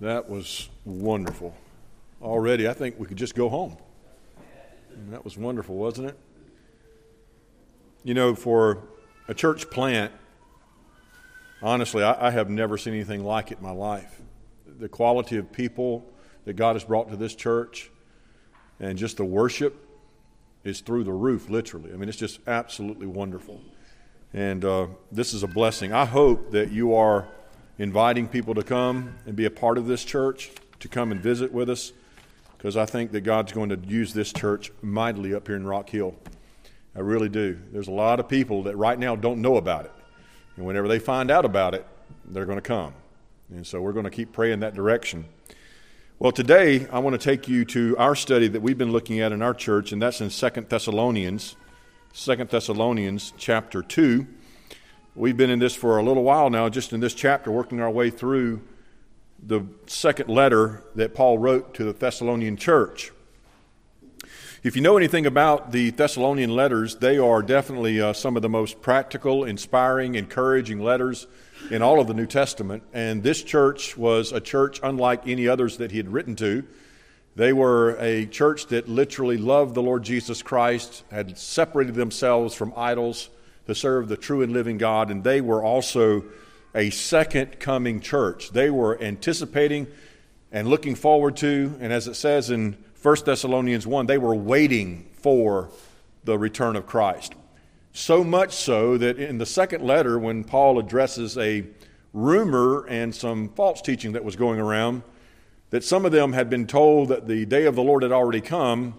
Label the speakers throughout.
Speaker 1: That was wonderful. Already, I think we could just go home. That was wonderful, wasn't it? You know, for a church plant, honestly, I, I, have never seen anything like it in my life. The quality of people that God has brought to this church and just the worship is through the roof, literally. I mean, it's just absolutely wonderful. And uh, this is a blessing. I hope that you are inviting people to come and be a part of this church, to come and visit with us, because I think that God's going to use this church mightily up here in Rock Hill. I really do. There's a lot of people that right now don't know about it. And whenever they find out about it, they're going to come. And so we're going to keep praying that direction. Well, today I want to take you to our study that we've been looking at in our church, and that's in Second Thessalonians, Second Thessalonians chapter 2. We've been in this for a little while now, just in this chapter, working our way through the second letter that Paul wrote to the Thessalonian church. If you know anything about the Thessalonian letters, they are definitely uh, some of the most practical, inspiring, encouraging letters in all of the New Testament. And this church was a church unlike any others that he had written to. They were a church that literally loved the Lord Jesus Christ, had separated themselves from idols, to serve the true and living God, and they were also a second coming church. They were anticipating and looking forward to, and as it says in 1 Thessalonians 1, they were waiting for the return of Christ. So much so that in the second letter, when Paul addresses a rumor and some false teaching that was going around, that some of them had been told that the day of the Lord had already come,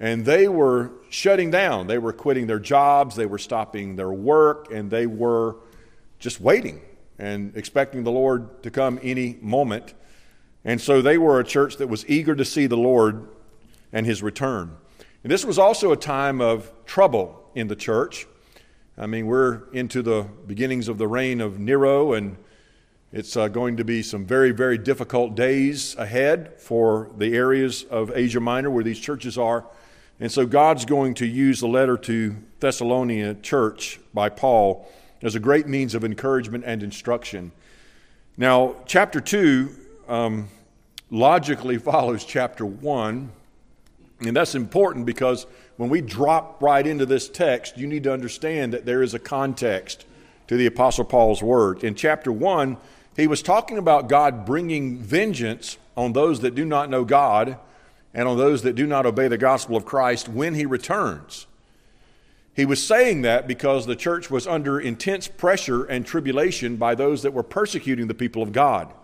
Speaker 1: and they were shutting down. They were quitting their jobs, they were stopping their work, and they were just waiting and expecting the Lord to come any moment. And so they were a church that was eager to see the Lord and his return. And this was also a time of trouble in the church. I mean, we're into the beginnings of the reign of Nero, and it's uh, going to be some very, very difficult days ahead for the areas of Asia Minor where these churches are. And so God's going to use the letter to Thessalonian church by Paul as a great means of encouragement and instruction. Now, chapter 2 um, logically follows chapter 1, and that's important because when we drop right into this text, you need to understand that there is a context to the Apostle Paul's word. In chapter 1, he was talking about God bringing vengeance on those that do not know God and on those that do not obey the gospel of Christ when he returns. He was saying that because the church was under intense pressure and tribulation by those that were persecuting the people of God.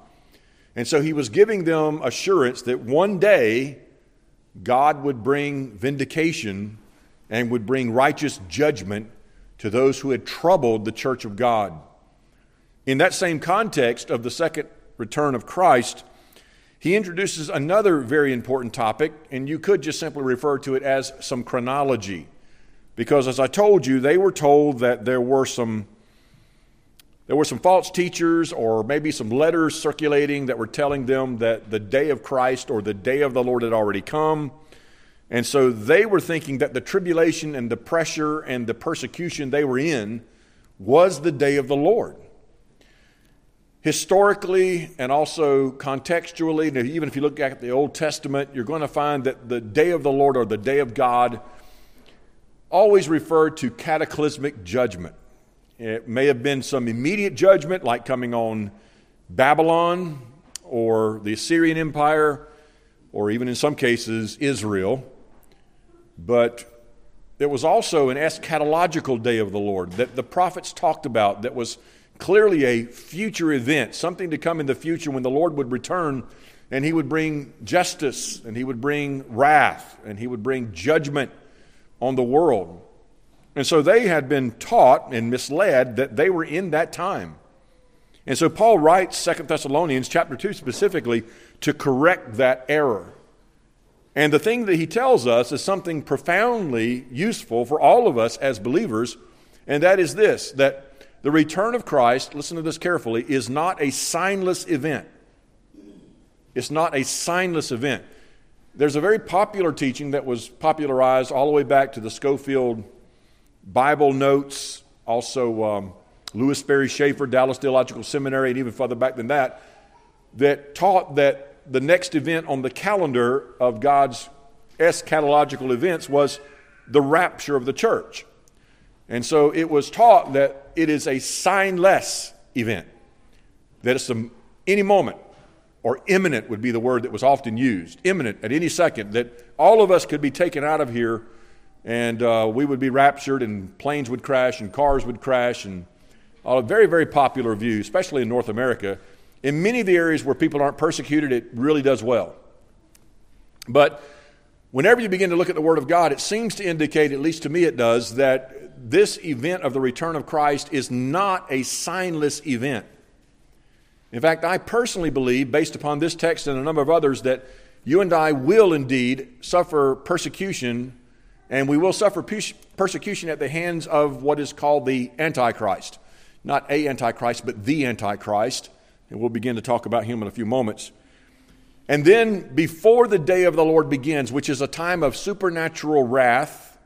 Speaker 1: And so he was giving them assurance that one day God would bring vindication and would bring righteous judgment to those who had troubled the church of God. In that same context of the second return of Christ, he introduces another very important topic, and you could just simply refer to it as some chronology. Because as I told you, they were told that there were some there were some false teachers or maybe some letters circulating that were telling them that the day of Christ or the day of the Lord had already come. And so they were thinking that the tribulation and the pressure and the persecution they were in was the day of the Lord historically and also contextually, even if you look at the Old Testament, you're going to find that the day of the Lord or the day of God always referred to cataclysmic judgment. It may have been some immediate judgment, like coming on Babylon or the Assyrian Empire, or even in some cases, Israel. But there was also an eschatological day of the Lord that the prophets talked about that was clearly a future event, something to come in the future when the Lord would return and he would bring justice and he would bring wrath and he would bring judgment on the world. And so they had been taught and misled that they were in that time. And so Paul writes Second Thessalonians chapter 2 specifically to correct that error. And the thing that he tells us is something profoundly useful for all of us as believers, and that is this that the return of Christ, listen to this carefully, is not a signless event. It's not a signless event. There's a very popular teaching that was popularized all the way back to the Scofield Bible Notes, also um, Lewis Sperry Chafer, Dallas Theological Seminary, and even further back than that, that taught that the next event on the calendar of God's eschatological events was the rapture of the church. And so it was taught that it is a signless event, that it's a, any moment, or imminent would be the word that was often used, imminent at any second, that all of us could be taken out of here and uh, we would be raptured and planes would crash and cars would crash and a very, very popular view, especially in North America. In many of the areas where people aren't persecuted, it really does well. But whenever you begin to look at the Word of God, it seems to indicate, at least to me it does, that this event of the return of Christ is not a signless event. In fact, I personally believe, based upon this text and a number of others, that you and I will indeed suffer persecution, and we will suffer persecution at the hands of what is called the Antichrist. Not a Antichrist, but the Antichrist. And we'll begin to talk about him in a few moments. And then, before the day of the Lord begins, which is a time of supernatural wrath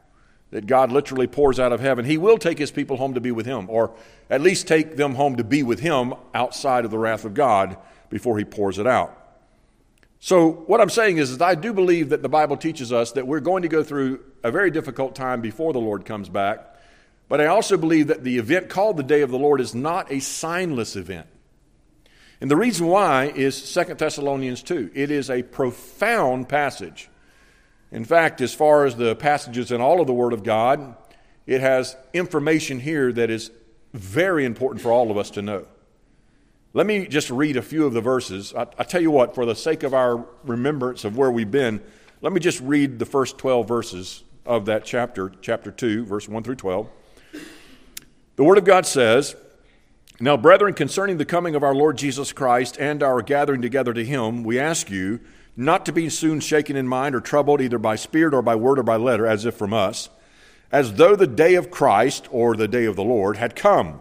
Speaker 1: that God literally pours out of heaven, He will take His people home to be with Him, or at least take them home to be with Him outside of the wrath of God before He pours it out. So, what I'm saying is, is I do believe that the Bible teaches us that we're going to go through a very difficult time before the Lord comes back. But I also believe that the event called the Day of the Lord is not a signless event. And the reason why is 2 Thessalonians 2. It is a profound passage. In fact, as far as the passages in all of the Word of God, it has information here that is very important for all of us to know. Let me just read a few of the verses. I, I, tell you what, for the sake of our remembrance of where we've been, let me just read the first 12 verses of that chapter, chapter 2, verse 1 through 12. The Word of God says, Now, brethren, concerning the coming of our Lord Jesus Christ and our gathering together to him, we ask you not to be soon shaken in mind or troubled either by spirit or by word or by letter, as if from us, as though the day of Christ or the day of the Lord had come.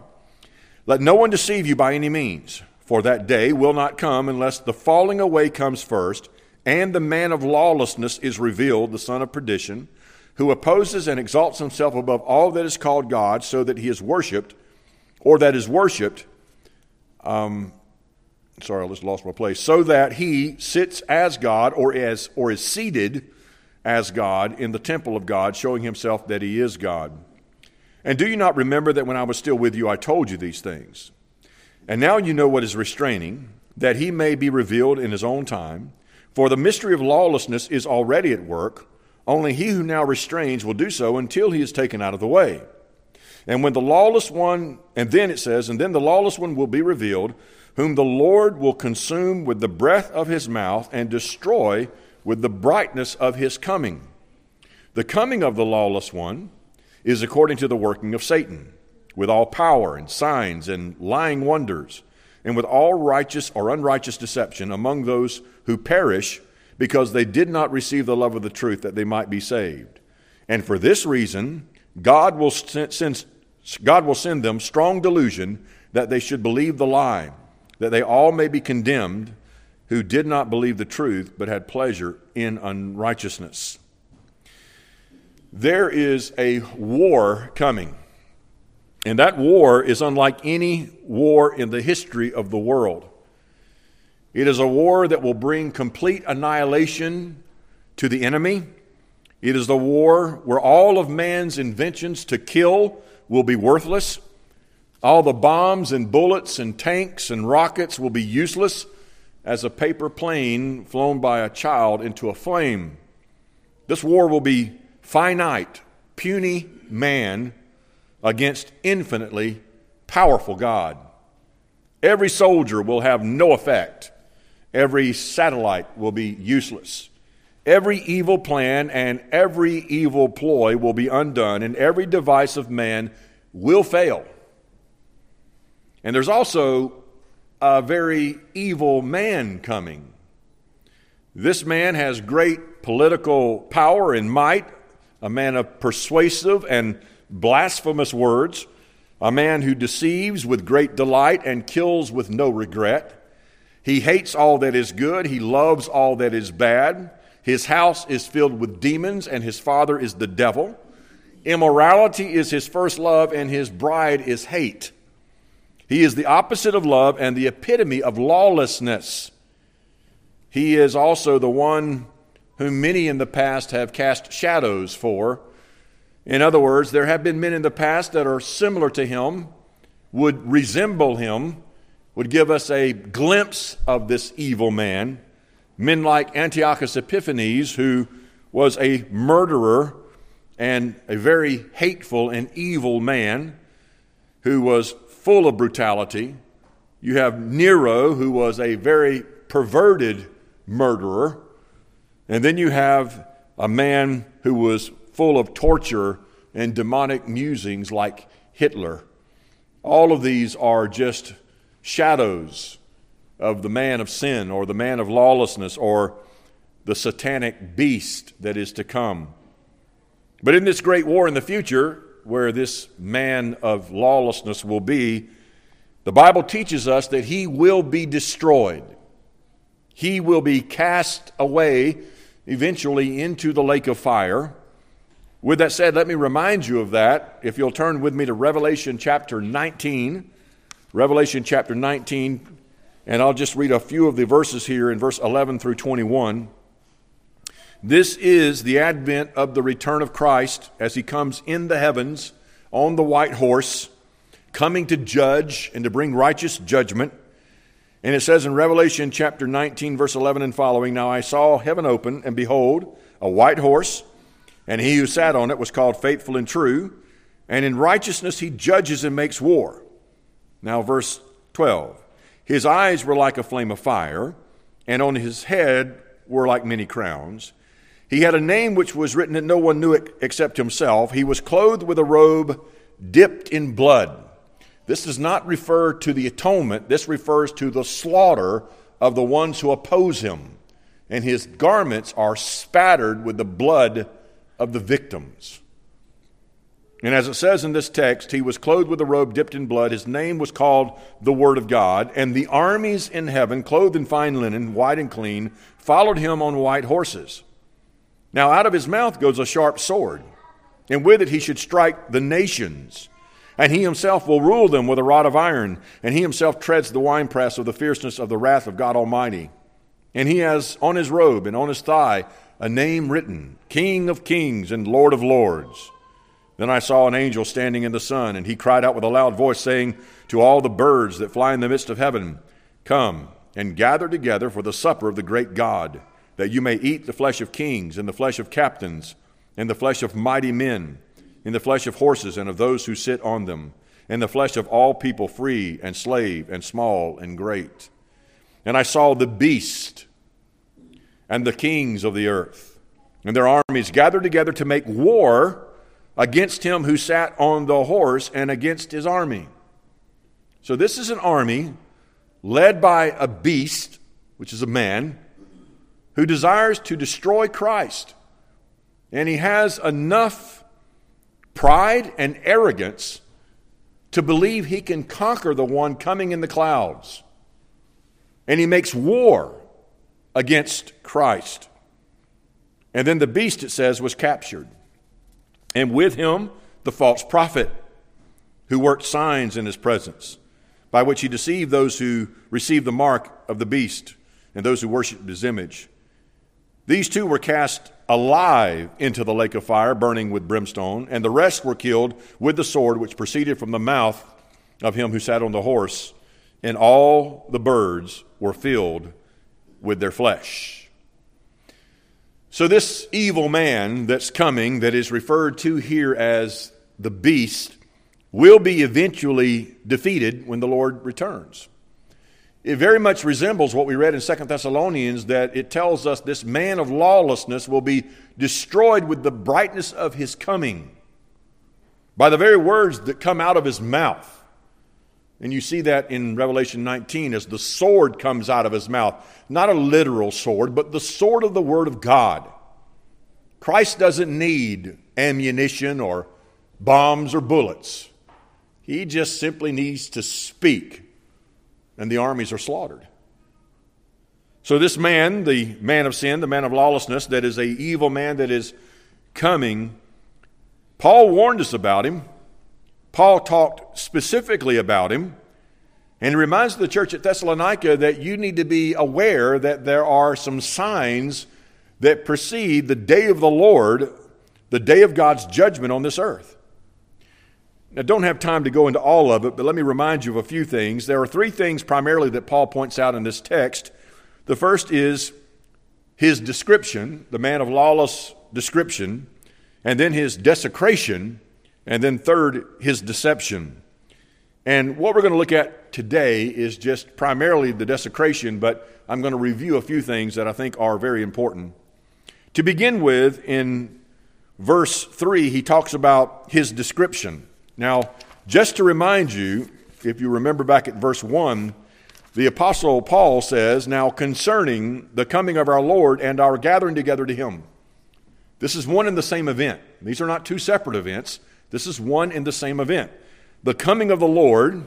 Speaker 1: Let no one deceive you by any means, for that day will not come unless the falling away comes first, and the man of lawlessness is revealed, the son of perdition who opposes and exalts himself above all that is called God, so that he is worshipped, or that is worshipped. Um, sorry, I just lost my place. So that he sits as God, or as or is seated as God in the temple of God, showing himself that he is God. And do you not remember that when I was still with you, I told you these things? And now you know what is restraining, that he may be revealed in his own time. For the mystery of lawlessness is already at work. Only he who now restrains will do so until he is taken out of the way. And when the lawless one, and then it says, and then the lawless one will be revealed, whom the Lord will consume with the breath of his mouth and destroy with the brightness of his coming. The coming of the lawless one is according to the working of Satan, with all power and signs and lying wonders, and with all righteous or unrighteous deception among those who perish because they did not receive the love of the truth that they might be saved. And for this reason, God will send, God will send them strong delusion that they should believe the lie, that they all may be condemned who did not believe the truth but had pleasure in unrighteousness. There is a war coming. And that war is unlike any war in the history of the world. It is a war that will bring complete annihilation to the enemy. It is the war where all of man's inventions to kill will be worthless. All the bombs and bullets and tanks and rockets will be useless as a paper plane flown by a child into a flame. This war will be finite, puny man against infinitely powerful God. Every soldier will have no effect every satellite will be useless. Every evil plan and every evil ploy will be undone, and every device of man will fail. And there's also a very evil man coming. This man has great political power and might, a man of persuasive and blasphemous words, a man who deceives with great delight and kills with no regret. He hates all that is good, he loves all that is bad. His house is filled with demons, and his father is the devil. Immorality is his first love, and his bride is hate. He is the opposite of love and the epitome of lawlessness. He is also the one whom many in the past have cast shadows for. In other words, there have been men in the past that are similar to him, would resemble him, would give us a glimpse of this evil man. Men like Antiochus Epiphanes, who was a murderer and a very hateful and evil man who was full of brutality. You have Nero, who was a very perverted murderer. And then you have a man who was full of torture and demonic musings like Hitler. All of these are just shadows of the man of sin or the man of lawlessness or the satanic beast that is to come. But in this great war in the future, where this man of lawlessness will be, the Bible teaches us that he will be destroyed. He will be cast away eventually into the lake of fire. With that said, let me remind you of that. If you'll turn with me to Revelation chapter 19, Revelation chapter 19, and I'll just read a few of the verses here in verse 11 through 21. This is the advent of the return of Christ as he comes in the heavens on the white horse, coming to judge and to bring righteous judgment. And it says in Revelation chapter 19, verse 11 and following Now I saw heaven open, and behold, a white horse, and he who sat on it was called faithful and true, and in righteousness he judges and makes war. Now, verse 12 His eyes were like a flame of fire, and on his head were like many crowns. He had a name which was written that no one knew it except himself. He was clothed with a robe dipped in blood. This does not refer to the atonement, this refers to the slaughter of the ones who oppose him. And his garments are spattered with the blood of the victims. And as it says in this text, he was clothed with a robe dipped in blood. His name was called the Word of God. And the armies in heaven, clothed in fine linen, white and clean, followed him on white horses. Now, out of his mouth goes a sharp sword, and with it he should strike the nations. And he himself will rule them with a rod of iron, and he himself treads the winepress of the fierceness of the wrath of God Almighty. And he has on his robe and on his thigh a name written King of Kings and Lord of Lords. Then I saw an angel standing in the sun, and he cried out with a loud voice, saying to all the birds that fly in the midst of heaven, Come and gather together for the supper of the great God that you may eat the flesh of kings, and the flesh of captains, and the flesh of mighty men, and the flesh of horses and of those who sit on them, and the flesh of all people, free and slave, and small and great. And I saw the beast and the kings of the earth, and their armies gathered together to make war against him who sat on the horse and against his army. So, this is an army led by a beast, which is a man, who desires to destroy Christ. And he has enough pride and arrogance to believe he can conquer the one coming in the clouds. And he makes war against Christ. And then the beast, it says, was captured. And with him, the false prophet who worked signs in his presence, by which he deceived those who received the mark of the beast and those who worshiped his image. These two were cast alive into the lake of fire, burning with brimstone, and the rest were killed with the sword which proceeded from the mouth of him who sat on the horse, and all the birds were filled with their flesh. So, this evil man that's coming, that is referred to here as the beast, will be eventually defeated when the Lord returns. It very much resembles what we read in Second Thessalonians that it tells us this man of lawlessness will be destroyed with the brightness of his coming by the very words that come out of his mouth. And you see that in Revelation 19 as the sword comes out of his mouth. Not a literal sword, but the sword of the Word of God. Christ doesn't need ammunition or bombs or bullets, he just simply needs to speak and the armies are slaughtered. So, this man, the man of sin, the man of lawlessness, that is a evil man that is coming, Paul warned us about him. Paul talked specifically about him And he reminds the church at Thessalonica that you need to be aware that there are some signs that precede the day of the Lord, the day of God's judgment on this earth. Now, don't have time to go into all of it, but let me remind you of a few things. There are three things primarily that Paul points out in this text. The first is his description, the man of lawless description, and then his desecration, and then third, his deception. And what we're going to look at today is just primarily the desecration, but I'm going to review a few things that I think are very important. To begin with, in verse 3, he talks about his description. Now, just to remind you, if you remember back at verse 1, the Apostle Paul says, Now concerning the coming of our Lord and our gathering together to him. This is one and the same event. These are not two separate events. This is one and the same event. The coming of the Lord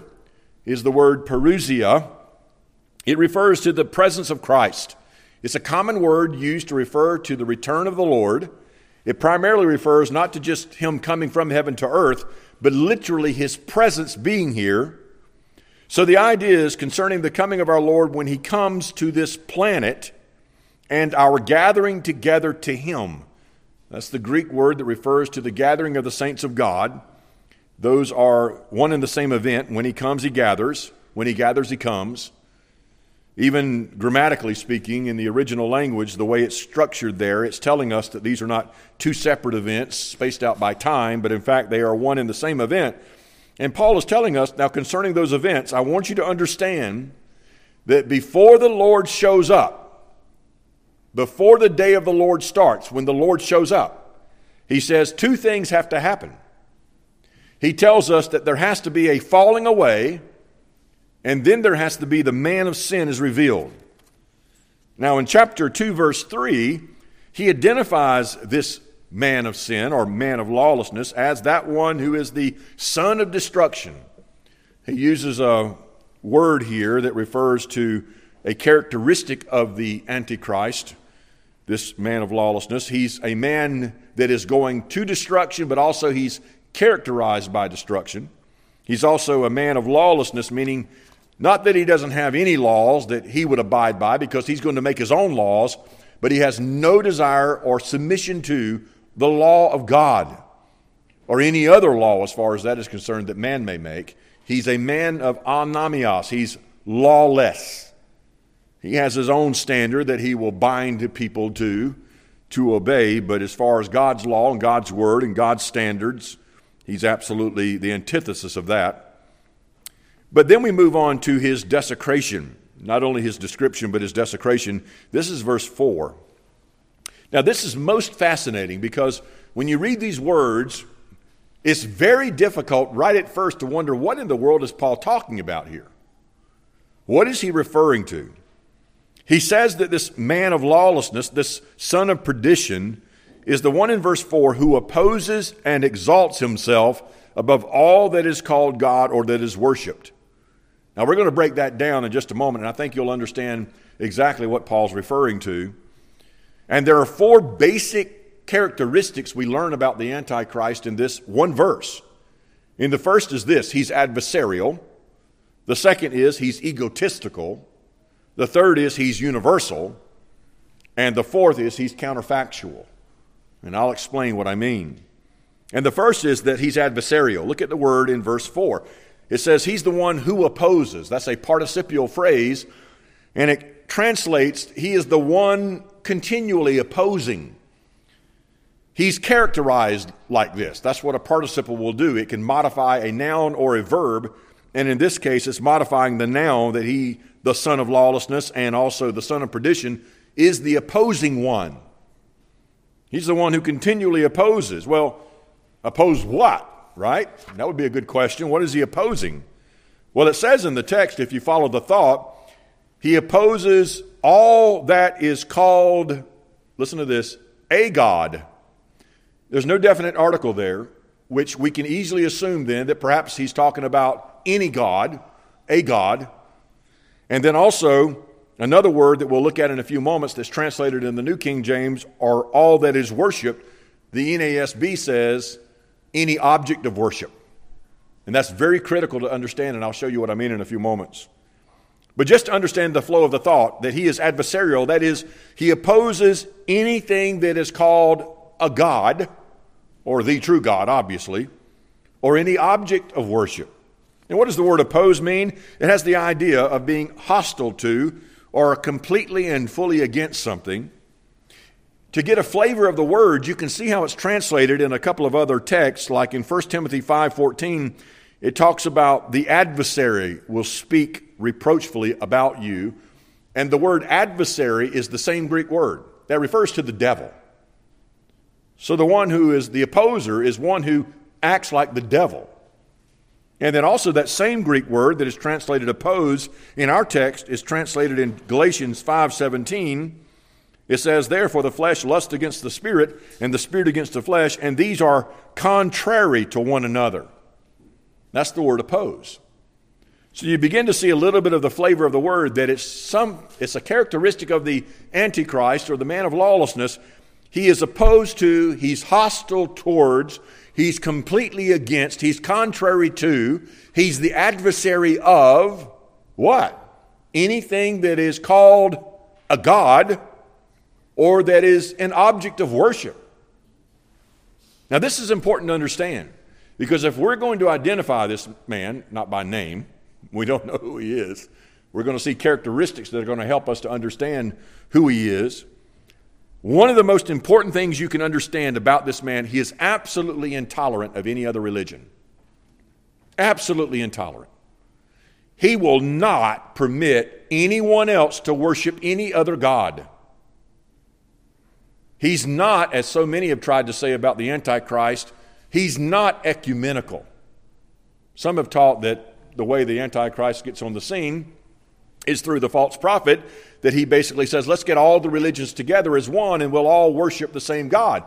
Speaker 1: is the word parousia. It refers to the presence of Christ. It's a common word used to refer to the return of the Lord. It primarily refers not to just him coming from heaven to earth, but literally his presence being here. So the idea is concerning the coming of our Lord when he comes to this planet and our gathering together to him. That's the Greek word that refers to the gathering of the saints of God. Those are one and the same event. When he comes, he gathers. When he gathers, he comes. Even grammatically speaking, in the original language, the way it's structured there, it's telling us that these are not two separate events spaced out by time, but in fact they are one and the same event. And Paul is telling us now concerning those events, I want you to understand that before the Lord shows up, before the day of the Lord starts, when the Lord shows up, he says two things have to happen he tells us that there has to be a falling away, and then there has to be the man of sin is revealed. Now, in chapter 2, verse 3, he identifies this man of sin or man of lawlessness as that one who is the son of destruction. He uses a word here that refers to a characteristic of the Antichrist, this man of lawlessness. He's a man that is going to destruction, but also he's characterized by destruction. He's also a man of lawlessness, meaning not that he doesn't have any laws that he would abide by because he's going to make his own laws, but he has no desire or submission to the law of God or any other law as far as that is concerned that man may make. He's a man of anamios. He's lawless. He has his own standard that he will bind people to, to obey, but as far as God's law and God's word and God's standards, He's absolutely the antithesis of that. But then we move on to his desecration. Not only his description, but his desecration. This is verse 4. Now, this is most fascinating because when you read these words, it's very difficult right at first to wonder what in the world is Paul talking about here? What is he referring to? He says that this man of lawlessness, this son of perdition, is the one in verse 4 who opposes and exalts himself above all that is called God or that is worshiped. Now, we're going to break that down in just a moment, and I think you'll understand exactly what Paul's referring to. And there are four basic characteristics we learn about the Antichrist in this one verse. In the first is this he's adversarial, the second is he's egotistical, the third is he's universal, and the fourth is he's counterfactual. And I'll explain what I mean. And the first is that he's adversarial. Look at the word in verse 4. It says he's the one who opposes. That's a participial phrase, and it translates he is the one continually opposing. He's characterized like this. That's what a participle will do. It can modify a noun or a verb, and in this case, it's modifying the noun that he, the son of lawlessness, and also the son of perdition, is the opposing one. He's the one who continually opposes. Well, oppose what, right? That would be a good question. What is he opposing? Well, it says in the text, if you follow the thought, he opposes all that is called, listen to this, a God. There's no definite article there, which we can easily assume then that perhaps he's talking about any God, a God. And then also, Another word that we'll look at in a few moments that's translated in the New King James are all that is worshiped. The NASB says any object of worship. And that's very critical to understand, and I'll show you what I mean in a few moments. But just to understand the flow of the thought, that he is adversarial, that is, he opposes anything that is called a God, or the true God, obviously, or any object of worship. And what does the word oppose mean? It has the idea of being hostile to or completely and fully against something. To get a flavor of the word, you can see how it's translated in a couple of other texts, like in 1 Timothy 5:14, it talks about the adversary will speak reproachfully about you. And the word adversary is the same Greek word that refers to the devil. So the one who is the opposer is one who acts like the devil. And then also that same Greek word that is translated oppose in our text is translated in Galatians 5:17. It says, Therefore the flesh lusts against the spirit, and the spirit against the flesh, and these are contrary to one another. That's the word oppose. So you begin to see a little bit of the flavor of the word that it's some it's a characteristic of the antichrist or the man of lawlessness. He is opposed to, he's hostile towards, he's completely against, he's contrary to, he's the adversary of what? Anything that is called a god or that is an object of worship. Now, this is important to understand because if we're going to identify this man, not by name, we don't know who he is, we're going to see characteristics that are going to help us to understand who he is. One of the most important things you can understand about this man, he is absolutely intolerant of any other religion. Absolutely intolerant. He will not permit anyone else to worship any other God. He's not, as so many have tried to say about the Antichrist, he's not ecumenical. Some have taught that the way the Antichrist gets on the scene is through the false prophet, that he basically says, let's get all the religions together as one and we'll all worship the same God.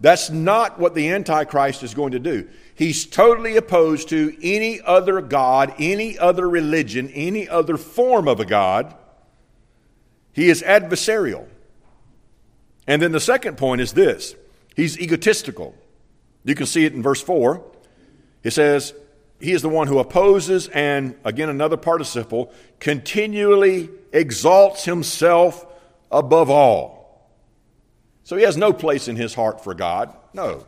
Speaker 1: That's not what the Antichrist is going to do. He's totally opposed to any other God, any other religion, any other form of a God. He is adversarial. And then the second point is this he's egotistical. You can see it in verse 4. It says, He is the one who opposes and, again, another participle, continually exalts himself above all. So he has no place in his heart for God. No.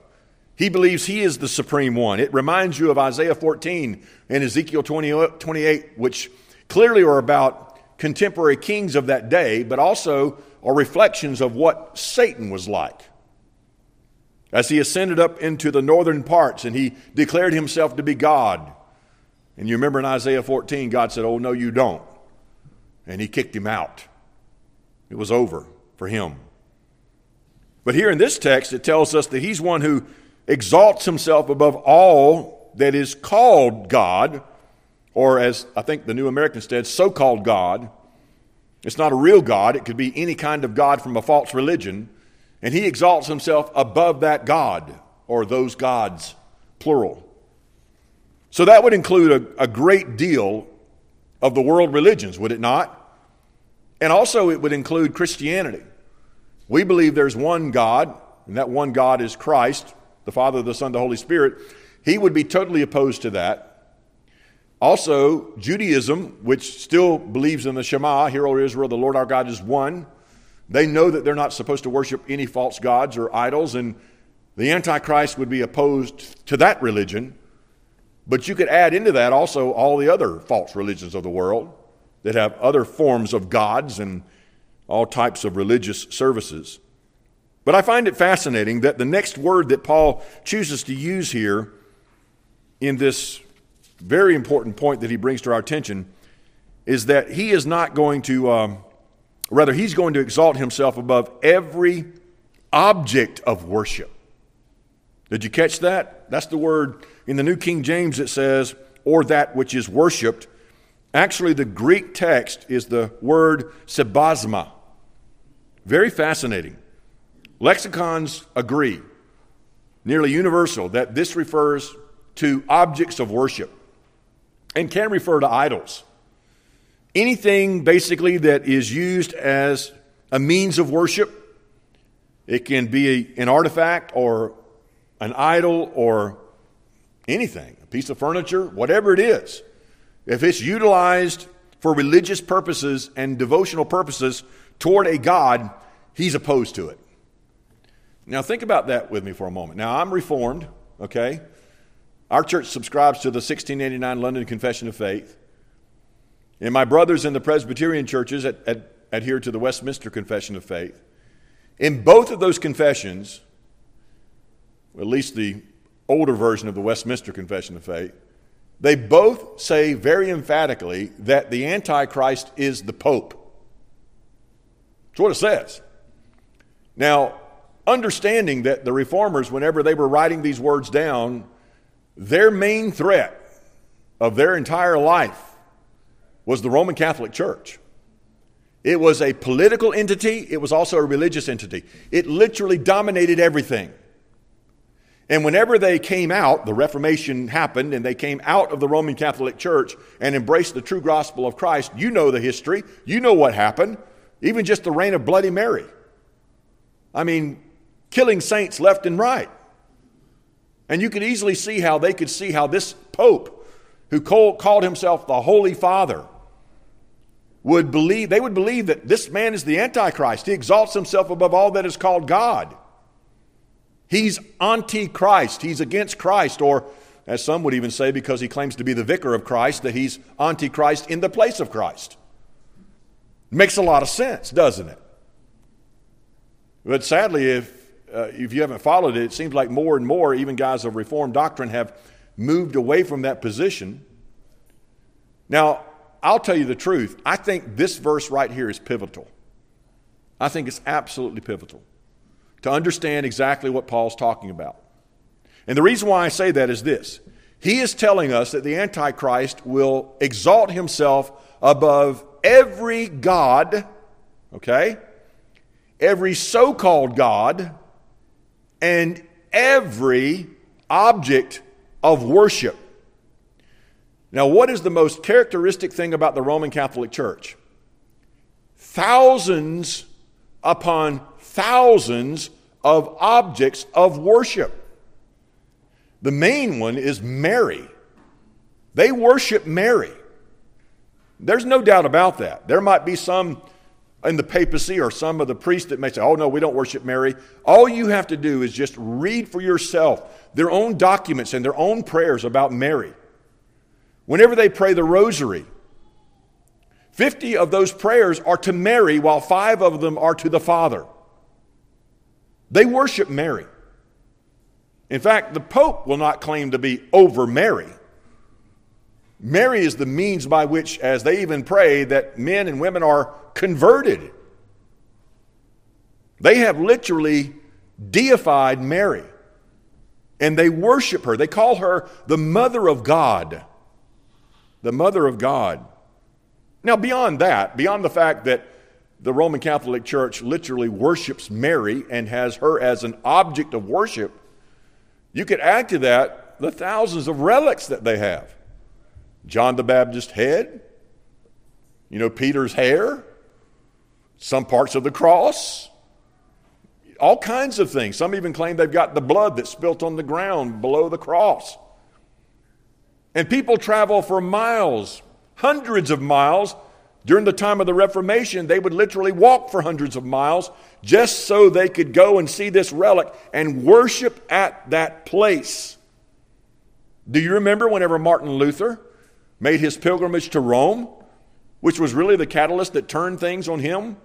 Speaker 1: He believes he is the supreme one. It reminds you of Isaiah 14 and Ezekiel 20, uh, 28, which clearly are about contemporary kings of that day, but also are reflections of what Satan was like. As he ascended up into the northern parts and he declared himself to be God. And you remember in Isaiah 14, God said, Oh, no, you don't. And he kicked him out. It was over for him. But here in this text, it tells us that he's one who exalts himself above all that is called God, or as I think the New American said, so called God. It's not a real God, it could be any kind of God from a false religion. And he exalts himself above that God, or those gods, plural. So that would include a, a great deal of the world religions, would it not? And also, it would include Christianity. We believe there's one God, and that one God is Christ, the Father, the Son, the Holy Spirit. He would be totally opposed to that. Also, Judaism, which still believes in the Shema, Hear, O Israel, the Lord our God is one. They know that they're not supposed to worship any false gods or idols, and the Antichrist would be opposed to that religion. But you could add into that also all the other false religions of the world that have other forms of gods and all types of religious services. But I find it fascinating that the next word that Paul chooses to use here in this very important point that he brings to our attention is that he is not going to, um, rather, he's going to exalt himself above every object of worship. Did you catch that? That's the word in the New King James it says, or that which is worshiped. Actually, the Greek text is the word sebasma. Very fascinating. Lexicons agree, nearly universal, that this refers to objects of worship and can refer to idols. Anything basically that is used as a means of worship. It can be an artifact or an idol or anything, a piece of furniture, whatever it is, if it's utilized for religious purposes and devotional purposes toward a God, he's opposed to it. Now, think about that with me for a moment. Now, I'm Reformed, okay? Our church subscribes to the 1689 London Confession of Faith. And my brothers in the Presbyterian churches adhere to the Westminster Confession of Faith. In both of those confessions, at least the older version of the Westminster Confession of Faith, they both say very emphatically that the Antichrist is the Pope. That's what it says. Now, understanding that the reformers, whenever they were writing these words down, their main threat of their entire life was the Roman Catholic Church. It was a political entity, it was also a religious entity. It literally dominated everything. And whenever they came out, the Reformation happened, and they came out of the Roman Catholic Church and embraced the true gospel of Christ. You know the history, you know what happened, even just the reign of Bloody Mary. I mean, killing saints left and right. And you could easily see how they could see how this Pope, who called himself the Holy Father, would believe, they would believe that this man is the Antichrist. He exalts himself above all that is called God. He's anti-Christ. He's against Christ, or as some would even say, because he claims to be the vicar of Christ, that he's anti-Christ in the place of Christ. Makes a lot of sense, doesn't it? But sadly, if, uh, if you haven't followed it, it seems like more and more, even guys of Reformed doctrine, have moved away from that position. Now, I'll tell you the truth. I think this verse right here is pivotal. I think it's absolutely pivotal to understand exactly what Paul's talking about. And the reason why I say that is this He is telling us that the Antichrist will exalt himself above every God, okay? Every so called God, and every object of worship. Now, what is the most characteristic thing about the Roman Catholic Church? Thousands upon thousands of objects of worship. The main one is Mary. They worship Mary. There's no doubt about that. There might be some in the papacy or some of the priests that may say, oh, no, we don't worship Mary. All you have to do is just read for yourself their own documents and their own prayers about Mary. Whenever they pray the rosary, 50 of those prayers are to Mary, while five of them are to the Father. They worship Mary. In fact, the Pope will not claim to be over Mary. Mary is the means by which, as they even pray, that men and women are converted. They have literally deified Mary and they worship her. They call her the Mother of God the mother of God. Now, beyond that, beyond the fact that the Roman Catholic Church literally worships Mary and has her as an object of worship, you could add to that the thousands of relics that they have. John the Baptist's head, you know, Peter's hair, some parts of the cross, all kinds of things. Some even claim they've got the blood that's spilt on the ground below the cross. And people travel for miles, hundreds of miles. During the time of the Reformation, they would literally walk for hundreds of miles just so they could go and see this relic and worship at that place. Do you remember whenever Martin Luther made his pilgrimage to Rome, which was really the catalyst that turned things on him?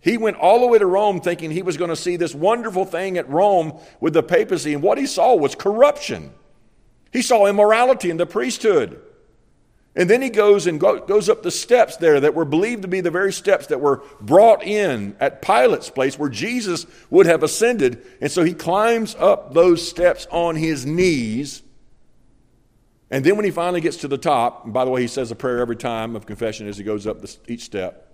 Speaker 1: He went all the way to Rome thinking he was going to see this wonderful thing at Rome with the papacy, and what he saw was corruption. He saw immorality in the priesthood. And then he goes and go, goes up the steps there that were believed to be the very steps that were brought in at Pilate's place where Jesus would have ascended. And so he climbs up those steps on his knees. And then when he finally gets to the top, by the way, he says a prayer every time of confession as he goes up the, each step.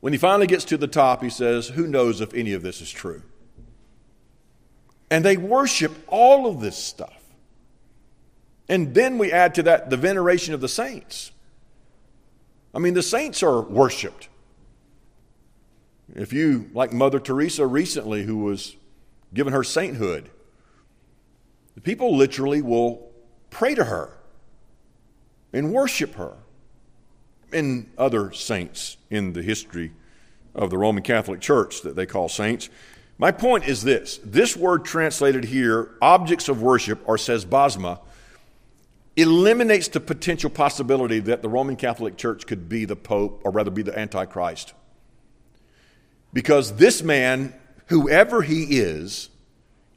Speaker 1: When he finally gets to the top, he says, Who knows if any of this is true? And they worship all of this stuff. And then we add to that the veneration of the saints. I mean, the saints are worshiped. If you, like Mother Teresa recently, who was given her sainthood, The people literally will pray to her and worship her and other saints in the history of the Roman Catholic Church that they call saints. My point is this this word translated here, objects of worship, or sebasma, eliminates the potential possibility that the Roman Catholic Church could be the Pope, or rather be the Antichrist. Because this man, whoever he is,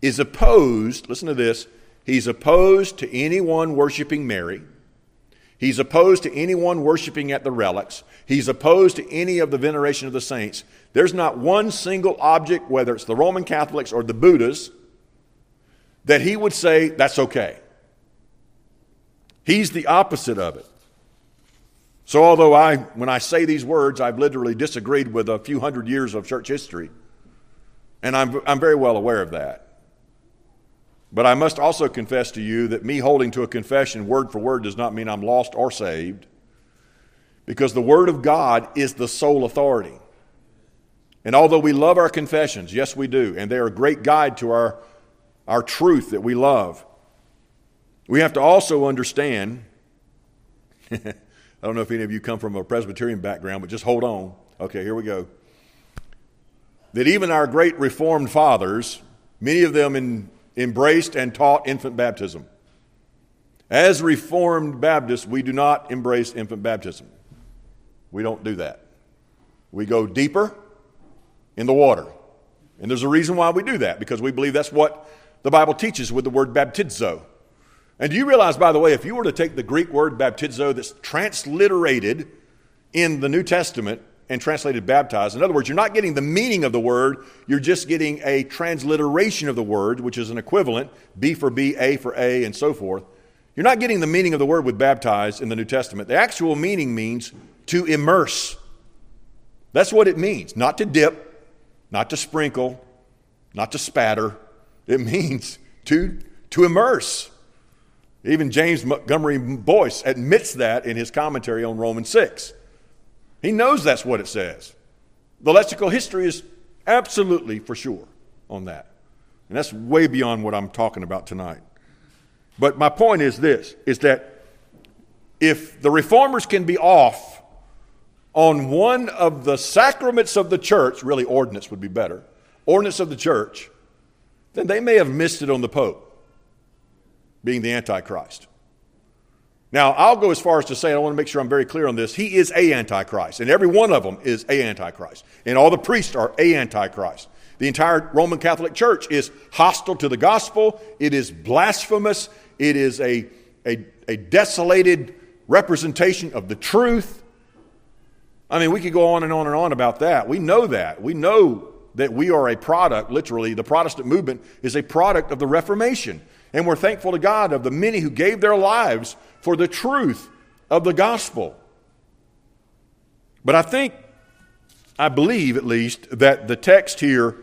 Speaker 1: is opposed, listen to this, he's opposed to anyone worshiping Mary. He's opposed to anyone worshiping at the relics. He's opposed to any of the veneration of the saints. There's not one single object, whether it's the Roman Catholics or the Buddhas, that he would say that's okay. He's the opposite of it. So, although I, when I say these words, I've literally disagreed with a few hundred years of church history, and I'm, I'm very well aware of that. But I must also confess to you that me holding to a confession word for word does not mean I'm lost or saved, because the Word of God is the sole authority. And although we love our confessions, yes, we do, and they are a great guide to our, our truth that we love, we have to also understand. I don't know if any of you come from a Presbyterian background, but just hold on. Okay, here we go. That even our great Reformed fathers, many of them in embraced and taught infant baptism. As Reformed Baptists, we do not embrace infant baptism. We don't do that. We go deeper in the water. And there's a reason why we do that, because we believe that's what the Bible teaches with the word baptizo. And do you realize, by the way, if you were to take the Greek word baptizo that's transliterated in the New Testament and translated baptized. In other words, you're not getting the meaning of the word, you're just getting a transliteration of the word, which is an equivalent B for B, A for A, and so forth. You're not getting the meaning of the word with baptized in the New Testament. The actual meaning means to immerse. That's what it means. Not to dip, not to sprinkle, not to spatter. It means to, to immerse. Even James Montgomery Boice admits that in his commentary on Romans 6. He knows that's what it says. The lexical history is absolutely for sure on that. And that's way beyond what I'm talking about tonight. But my point is this is that if the reformers can be off on one of the sacraments of the church, really ordinance would be better, ordinance of the church, then they may have missed it on the Pope being the Antichrist. Now, I'll go as far as to say, I want to make sure I'm very clear on this. He is a Antichrist, and every one of them is a Antichrist. And all the priests are a Antichrist. The entire Roman Catholic Church is hostile to the gospel. It is blasphemous. It is a, a, a desolated representation of the truth. I mean, we could go on and on and on about that. We know that. We know that we are a product, literally, the Protestant movement is a product of the Reformation. And we're thankful to God of the many who gave their lives for the truth of the gospel. But I think, I believe at least, that the text here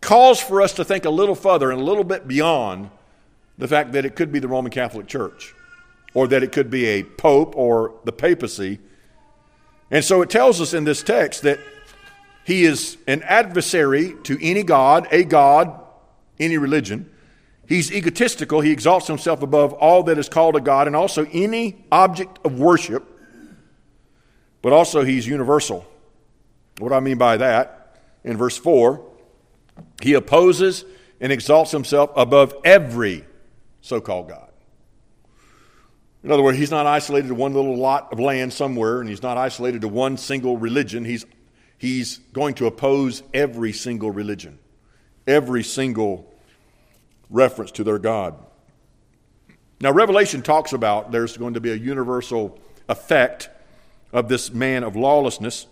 Speaker 1: calls for us to think a little further and a little bit beyond the fact that it could be the Roman Catholic Church or that it could be a pope or the papacy. And so it tells us in this text that he is an adversary to any God, a God, any religion. He's egotistical. He exalts himself above all that is called a God and also any object of worship. But also, he's universal. What do I mean by that? In verse 4, he opposes and exalts himself above every so called God. In other words, he's not isolated to one little lot of land somewhere, and he's not isolated to one single religion. He's, he's going to oppose every single religion, every single reference to their God. Now, Revelation talks about there's going to be a universal effect of this man of lawlessness.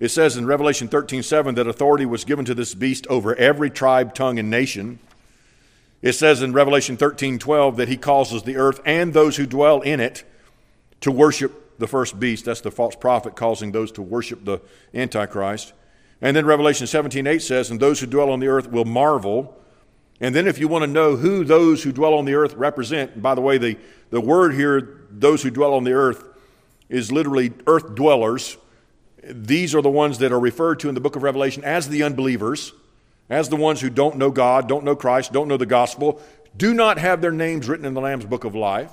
Speaker 1: It says in Revelation 13 7 that authority was given to this beast over every tribe, tongue, and nation. It says in Revelation 13 12 that he causes the earth and those who dwell in it to worship the first beast. That's the false prophet causing those to worship the Antichrist. And then Revelation 17 8 says, And those who dwell on the earth will marvel and then, if you want to know who those who dwell on the earth represent, by the way, the, the word here, those who dwell on the earth, is literally earth dwellers. These are the ones that are referred to in the book of Revelation as the unbelievers, as the ones who don't know God, don't know Christ, don't know the gospel, do not have their names written in the Lamb's book of life.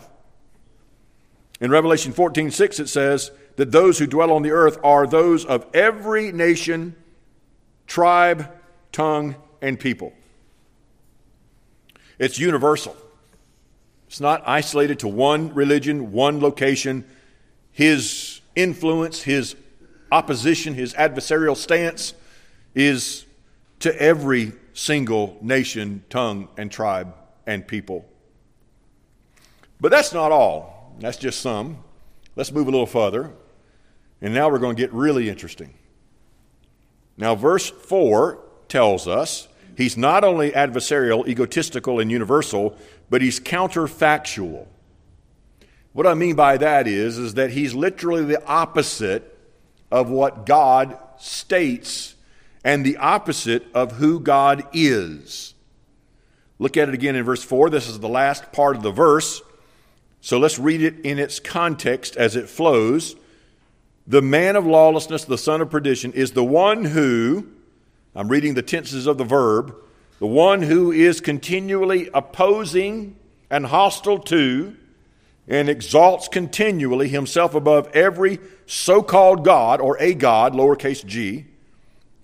Speaker 1: In Revelation 14 6, it says that those who dwell on the earth are those of every nation, tribe, tongue, and people. It's universal. It's not isolated to one religion, one location. His influence, his opposition, his adversarial stance is to every single nation, tongue, and tribe and people. But that's not all. That's just some. Let's move a little further. And now we're going to get really interesting. Now, verse 4 tells us he's not only adversarial, egotistical, and universal, but he's counterfactual. What I mean by that is, is that he's literally the opposite of what God states and the opposite of who God is. Look at it again in verse 4. This is the last part of the verse. So let's read it in its context as it flows. The man of lawlessness, the son of perdition, is the one who, I'm reading the tenses of the verb, the one who is continually opposing and hostile to and exalts continually himself above every so called God or a God, lowercase g,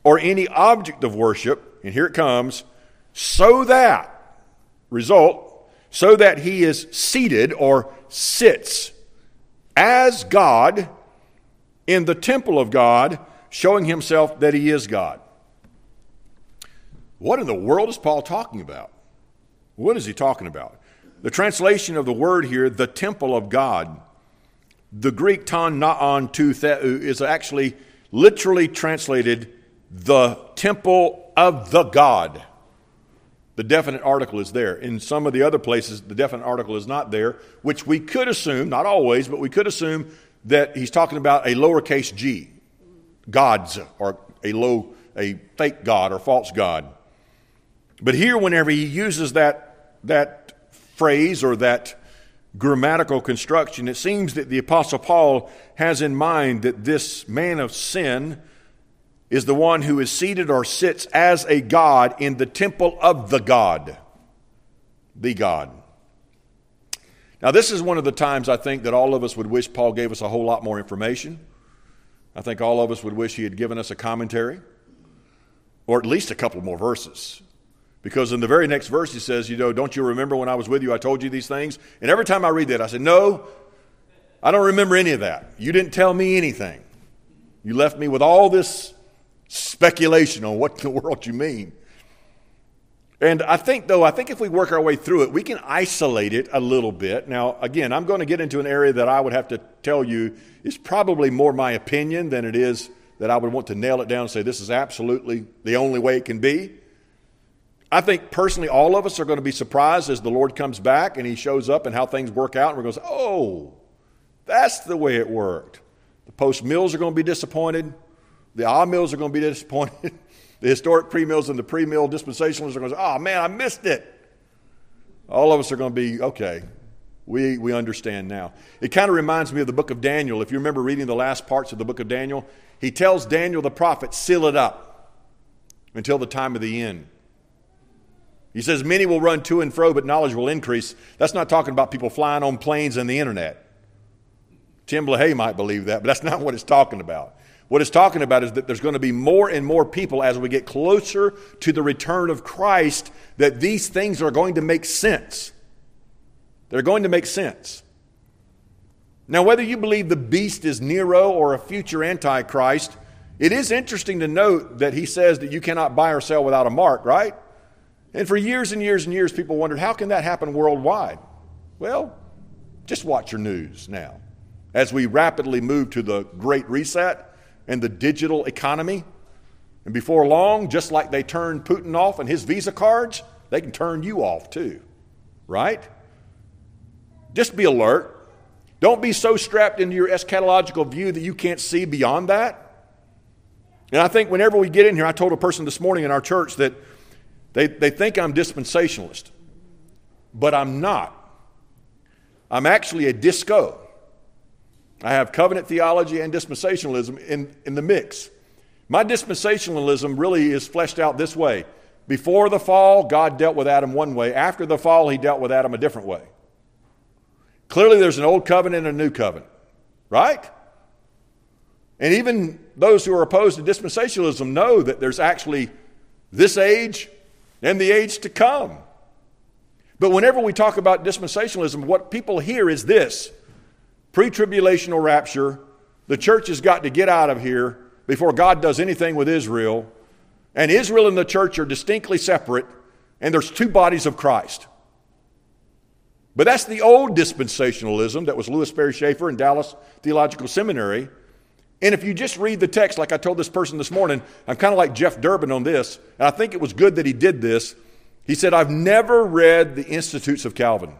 Speaker 1: or any object of worship, and here it comes, so that, result, so that he is seated or sits as God in the temple of God, showing himself that he is God. What in the world is Paul talking about? What is he talking about? The translation of the word here, the temple of God, the Greek ton naon tu theu, is actually literally translated the temple of the God. The definite article is there. In some of the other places, the definite article is not there, which we could assume, not always, but we could assume that he's talking about a lowercase g, gods, or a low, a fake god or false god. But here, whenever he uses that, that phrase or that grammatical construction, it seems that the Apostle Paul has in mind that this man of sin is the one who is seated or sits as a God in the temple of the God. The God. Now, this is one of the times I think that all of us would wish Paul gave us a whole lot more information. I think all of us would wish he had given us a commentary or at least a couple more verses. Because in the very next verse, he says, You know, don't you remember when I was with you, I told you these things? And every time I read that, I said, No, I don't remember any of that. You didn't tell me anything. You left me with all this speculation on what in the world you mean. And I think, though, I think if we work our way through it, we can isolate it a little bit. Now, again, I'm going to get into an area that I would have to tell you is probably more my opinion than it is that I would want to nail it down and say this is absolutely the only way it can be. I think personally, all of us are going to be surprised as the Lord comes back and He shows up and how things work out. And we're going to say, oh, that's the way it worked. The post mills are going to be disappointed. The ah mills are going to be disappointed. the historic pre mills and the pre mill dispensationalists are going to say, oh, man, I missed it. All of us are going to be, okay, we, we understand now. It kind of reminds me of the book of Daniel. If you remember reading the last parts of the book of Daniel, he tells Daniel the prophet, seal it up until the time of the end. He says, Many will run to and fro, but knowledge will increase. That's not talking about people flying on planes and the internet. Tim LaHaye might believe that, but that's not what it's talking about. What it's talking about is that there's going to be more and more people as we get closer to the return of Christ, that these things are going to make sense. They're going to make sense. Now, whether you believe the beast is Nero or a future Antichrist, it is interesting to note that he says that you cannot buy or sell without a mark, right? And for years and years and years, people wondered, how can that happen worldwide? Well, just watch your news now. As we rapidly move to the Great Reset and the digital economy, and before long, just like they turned Putin off and his Visa cards, they can turn you off too, right? Just be alert. Don't be so strapped into your eschatological view that you can't see beyond that. And I think whenever we get in here, I told a person this morning in our church that they, they think I'm dispensationalist, but I'm not. I'm actually a disco. I have covenant theology and dispensationalism in, in the mix. My dispensationalism really is fleshed out this way Before the fall, God dealt with Adam one way. After the fall, he dealt with Adam a different way. Clearly, there's an old covenant and a new covenant, right? And even those who are opposed to dispensationalism know that there's actually this age and the age to come. But whenever we talk about dispensationalism, what people hear is this pre tribulational rapture, the church has got to get out of here before God does anything with Israel. And Israel and the church are distinctly separate, and there's two bodies of Christ. But that's the old dispensationalism that was Lewis Sperry Chafer in Dallas Theological Seminary. And if you just read the text, like I told this person this morning, I'm kind of like Jeff Durbin on this, and I think it was good that he did this. He said, I've never read the Institutes of Calvin.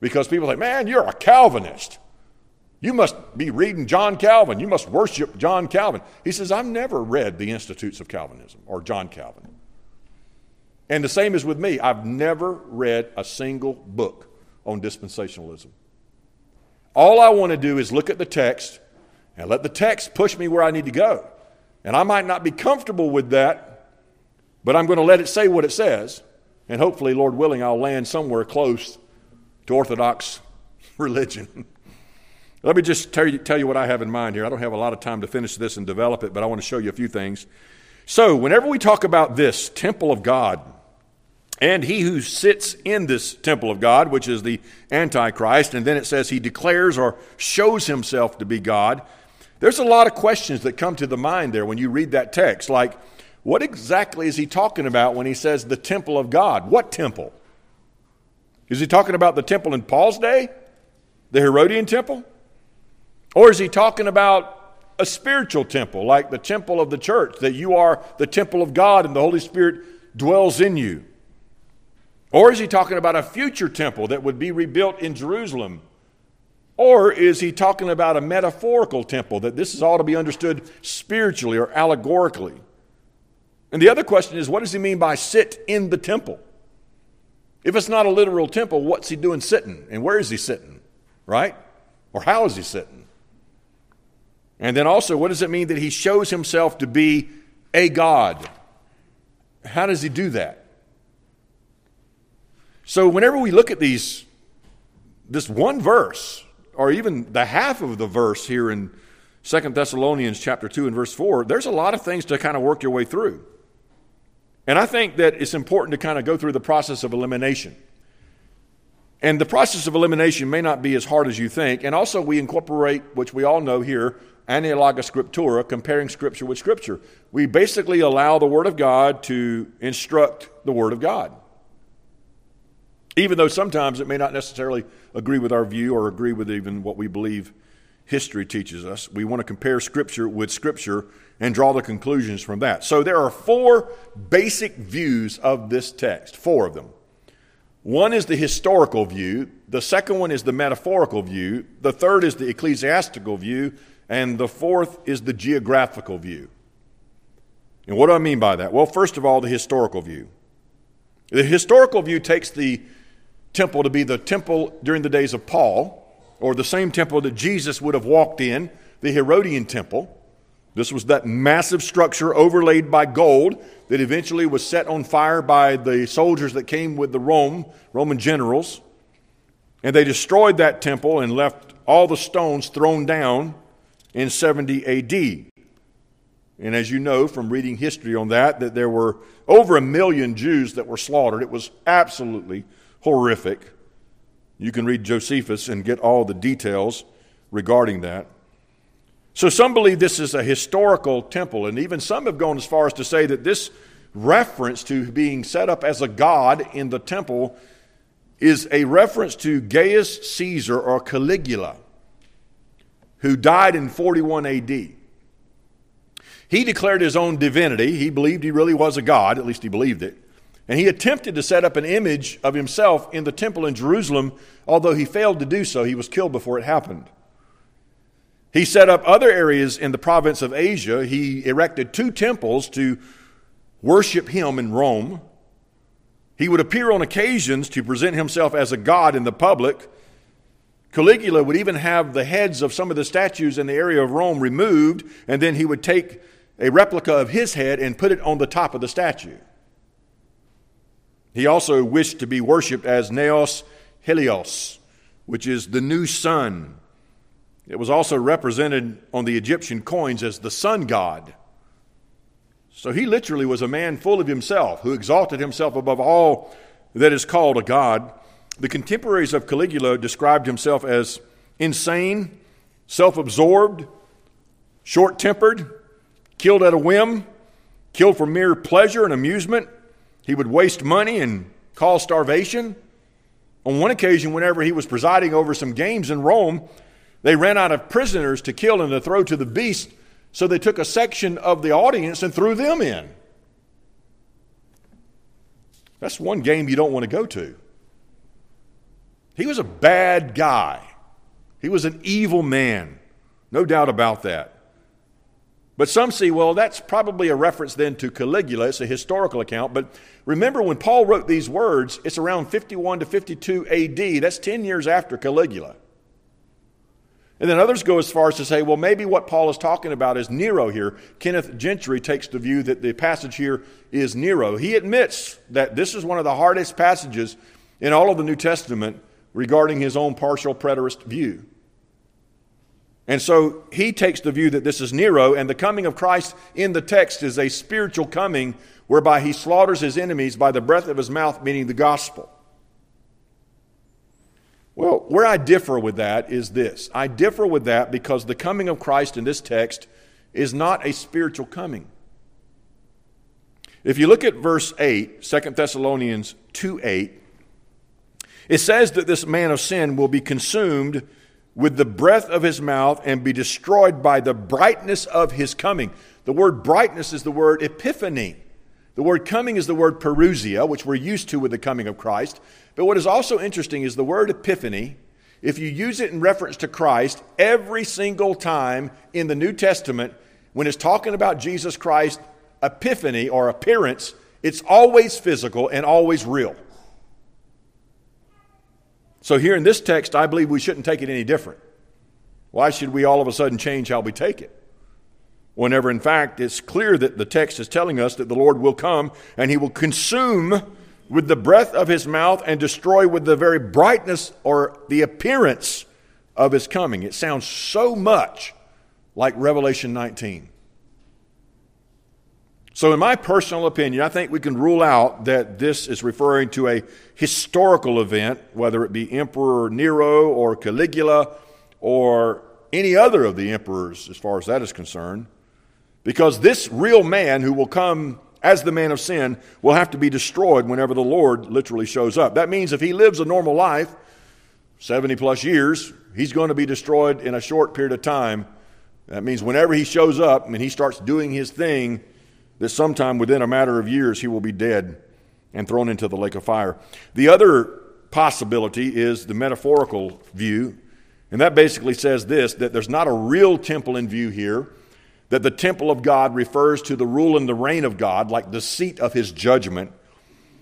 Speaker 1: Because people say, man, you're a Calvinist. You must be reading John Calvin. You must worship John Calvin. He says, I've never read the Institutes of Calvinism or John Calvin. And the same is with me. I've never read a single book on dispensationalism. All I want to do is look at the text and let the text push me where I need to go. And I might not be comfortable with that, but I'm going to let it say what it says. And hopefully, Lord willing, I'll land somewhere close to Orthodox religion. let me just tell you, tell you what I have in mind here. I don't have a lot of time to finish this and develop it, but I want to show you a few things. So, whenever we talk about this temple of God, and he who sits in this temple of God, which is the Antichrist, and then it says he declares or shows himself to be God, there's a lot of questions that come to the mind there when you read that text. Like, what exactly is he talking about when he says the temple of God? What temple? Is he talking about the temple in Paul's day? The Herodian temple? Or is he talking about a spiritual temple, like the temple of the church, that you are the temple of God and the Holy Spirit dwells in you? Or is he talking about a future temple that would be rebuilt in Jerusalem or is he talking about a metaphorical temple, that this is all to be understood spiritually or allegorically? And the other question is, what does he mean by sit in the temple? If it's not a literal temple, what's he doing sitting? And where is he sitting? Right? Or how is he sitting? And then also, what does it mean that he shows himself to be a God? How does he do that? So, whenever we look at these, this one verse, or even the half of the verse here in Second Thessalonians chapter 2 and verse 4, there's a lot of things to kind of work your way through. And I think that it's important to kind of go through the process of elimination. And the process of elimination may not be as hard as you think. And also, we incorporate, which we all know here, analogia scriptura, comparing Scripture with Scripture. We basically allow the Word of God to instruct the Word of God even though sometimes it may not necessarily agree with our view or agree with even what we believe history teaches us. We want to compare Scripture with Scripture and draw the conclusions from that. So there are four basic views of this text, four of them. One is the historical view, the second one is the metaphorical view, the third is the ecclesiastical view, and the fourth is the geographical view. And what do I mean by that? Well, first of all, the historical view. The historical view takes the temple to be the temple during the days of Paul, or the same temple that Jesus would have walked in, the Herodian temple. This was that massive structure overlaid by gold that eventually was set on fire by the soldiers that came with the Rome, Roman generals. And they destroyed that temple and left all the stones thrown down in 70 AD. And as you know from reading history on that, that there were over a million Jews that were slaughtered. It was absolutely horrific. You can read Josephus and get all the details regarding that. So, some believe this is a historical temple, and even some have gone as far as to say that this reference to being set up as a god in the temple is a reference to Gaius Caesar or Caligula, who died in 41 AD. He declared his own divinity. He believed he really was a god, at least he believed it. And he attempted to set up an image of himself in the temple in Jerusalem, although he failed to do so. He was killed before it happened. He set up other areas in the province of Asia. He erected two temples to worship him in Rome. He would appear on occasions to present himself as a god in the public. Caligula would even have the heads of some of the statues in the area of Rome removed, and then he would take a replica of his head and put it on the top of the statue. He also wished to be worshiped as Neos Helios, which is the new sun. It was also represented on the Egyptian coins as the sun god. So he literally was a man full of himself who exalted himself above all that is called a god. The contemporaries of Caligula described himself as insane, self absorbed, short tempered, killed at a whim, killed for mere pleasure and amusement. He would waste money and cause starvation. On one occasion, whenever he was presiding over some games in Rome, they ran out of prisoners to kill and to throw to the beast, so they took a section of the audience and threw them in. That's one game you don't want to go to. He was a bad guy. He was an evil man. No doubt about that. But some see, well, that's probably a reference then to Caligula. It's a historical account. But remember, when Paul wrote these words, it's around 51 to 52 AD. That's 10 years after Caligula. And then others go as far as to say, well, maybe what Paul is talking about is Nero here. Kenneth Gentry takes the view that the passage here is Nero. He admits that this is one of the hardest passages in all of the New Testament regarding his own partial preterist view. And so he takes the view that this is Nero, and the coming of Christ in the text is a spiritual coming whereby he slaughters his enemies by the breath of his mouth, meaning the gospel. Well, where I differ with that is this I differ with that because the coming of Christ in this text is not a spiritual coming. If you look at verse 8, 2 Thessalonians 2 8, it says that this man of sin will be consumed with the breath of his mouth and be destroyed by the brightness of his coming. The word brightness is the word epiphany. The word coming is the word parousia, which we're used to with the coming of Christ. But what is also interesting is the word epiphany. If you use it in reference to Christ, every single time in the New Testament, when it's talking about Jesus Christ, epiphany or appearance, it's always physical and always real. So, here in this text, I believe we shouldn't take it any different. Why should we all of a sudden change how we take it? Whenever, in fact, it's clear that the text is telling us that the Lord will come and he will consume with the breath of his mouth and destroy with the very brightness or the appearance of his coming. It sounds so much like Revelation 19. So, in my personal opinion, I think we can rule out that this is referring to a historical event, whether it be Emperor Nero or Caligula or any other of the emperors, as far as that is concerned, because this real man who will come as the man of sin will have to be destroyed whenever the Lord literally shows up. That means if he lives a normal life, 70 plus years, he's going to be destroyed in a short period of time. That means whenever he shows up and he starts doing his thing, that sometime within a matter of years he will be dead and thrown into the lake of fire. The other possibility is the metaphorical view, and that basically says this that there's not a real temple in view here, that the temple of God refers to the rule and the reign of God, like the seat of his judgment.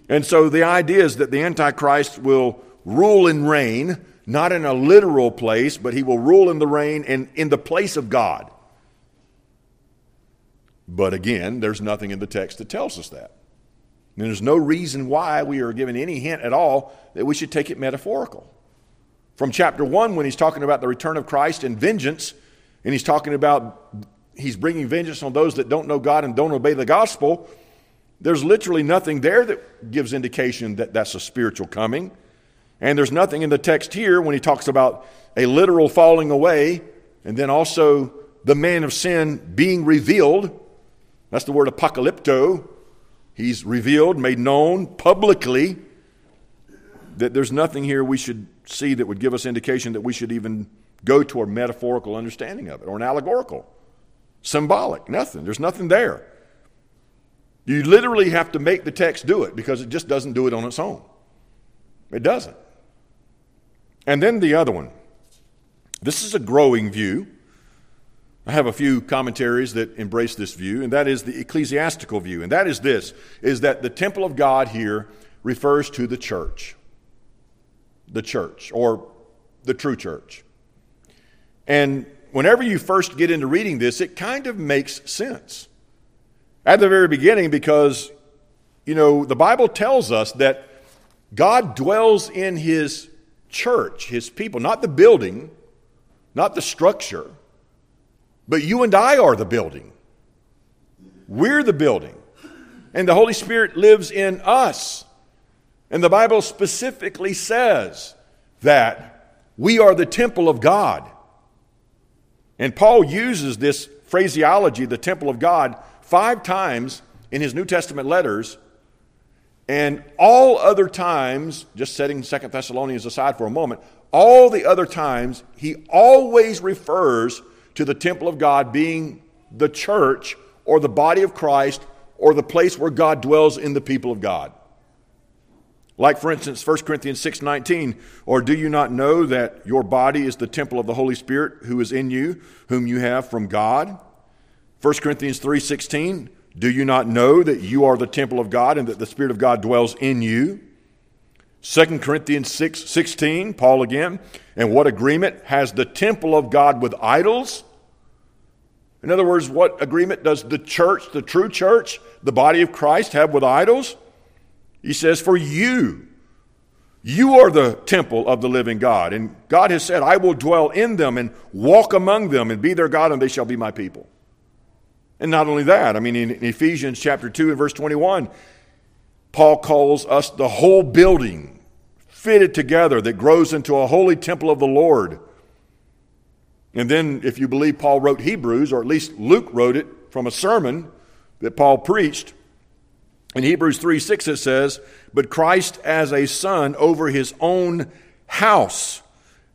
Speaker 1: And so the idea is that the Antichrist will rule and reign, not in a literal place, but he will rule and the reign in, in the place of God. But again, there's nothing in the text that tells us that. And there's no reason why we are given any hint at all that we should take it metaphorical. From chapter 1, when he's talking about the return of Christ and vengeance, and he's talking about he's bringing vengeance on those that don't know God and don't obey the gospel, there's literally nothing there that gives indication that that's a spiritual coming. And there's nothing in the text here when he talks about a literal falling away and then also the man of sin being revealed that's the word apocalypto. He's revealed, made known publicly that there's nothing here we should see that would give us indication that we should even go to a metaphorical understanding of it or an allegorical, symbolic. Nothing. There's nothing there. You literally have to make the text do it because it just doesn't do it on its own. It doesn't. And then the other one. This is a growing view. I have a few commentaries that embrace this view, and that is the ecclesiastical view. And that is this is that the temple of God here refers to the church. The church, or the true church. And whenever you first get into reading this, it kind of makes sense. at the very beginning because, you know, the Bible tells us that God dwells in his church, his people, not the building, not the structure, but you and I are the building. We're the building. And the Holy Spirit lives in us. And the Bible specifically says that we are the temple of God. And Paul uses this phraseology, the temple of God, five times in his New Testament letters. And all other times, just setting Second Thessalonians aside for a moment, all the other times, he always refers to the temple of God being the church or the body of Christ or the place where God dwells in the people of God. Like for instance 1 Corinthians 6:19, or do you not know that your body is the temple of the Holy Spirit who is in you, whom you have from God? 1 Corinthians 3:16, do you not know that you are the temple of God and that the Spirit of God dwells in you? 2 Corinthians 6 16, Paul again. And what agreement has the temple of God with idols? In other words, what agreement does the church, the true church, the body of Christ, have with idols? He says, For you, you are the temple of the living God. And God has said, I will dwell in them and walk among them and be their God, and they shall be my people. And not only that, I mean, in Ephesians chapter 2 and verse 21, Paul calls us the whole building fitted together that grows into a holy temple of the Lord. And then, if you believe Paul wrote Hebrews, or at least Luke wrote it from a sermon that Paul preached, in Hebrews 3 6 it says, But Christ as a son over his own house,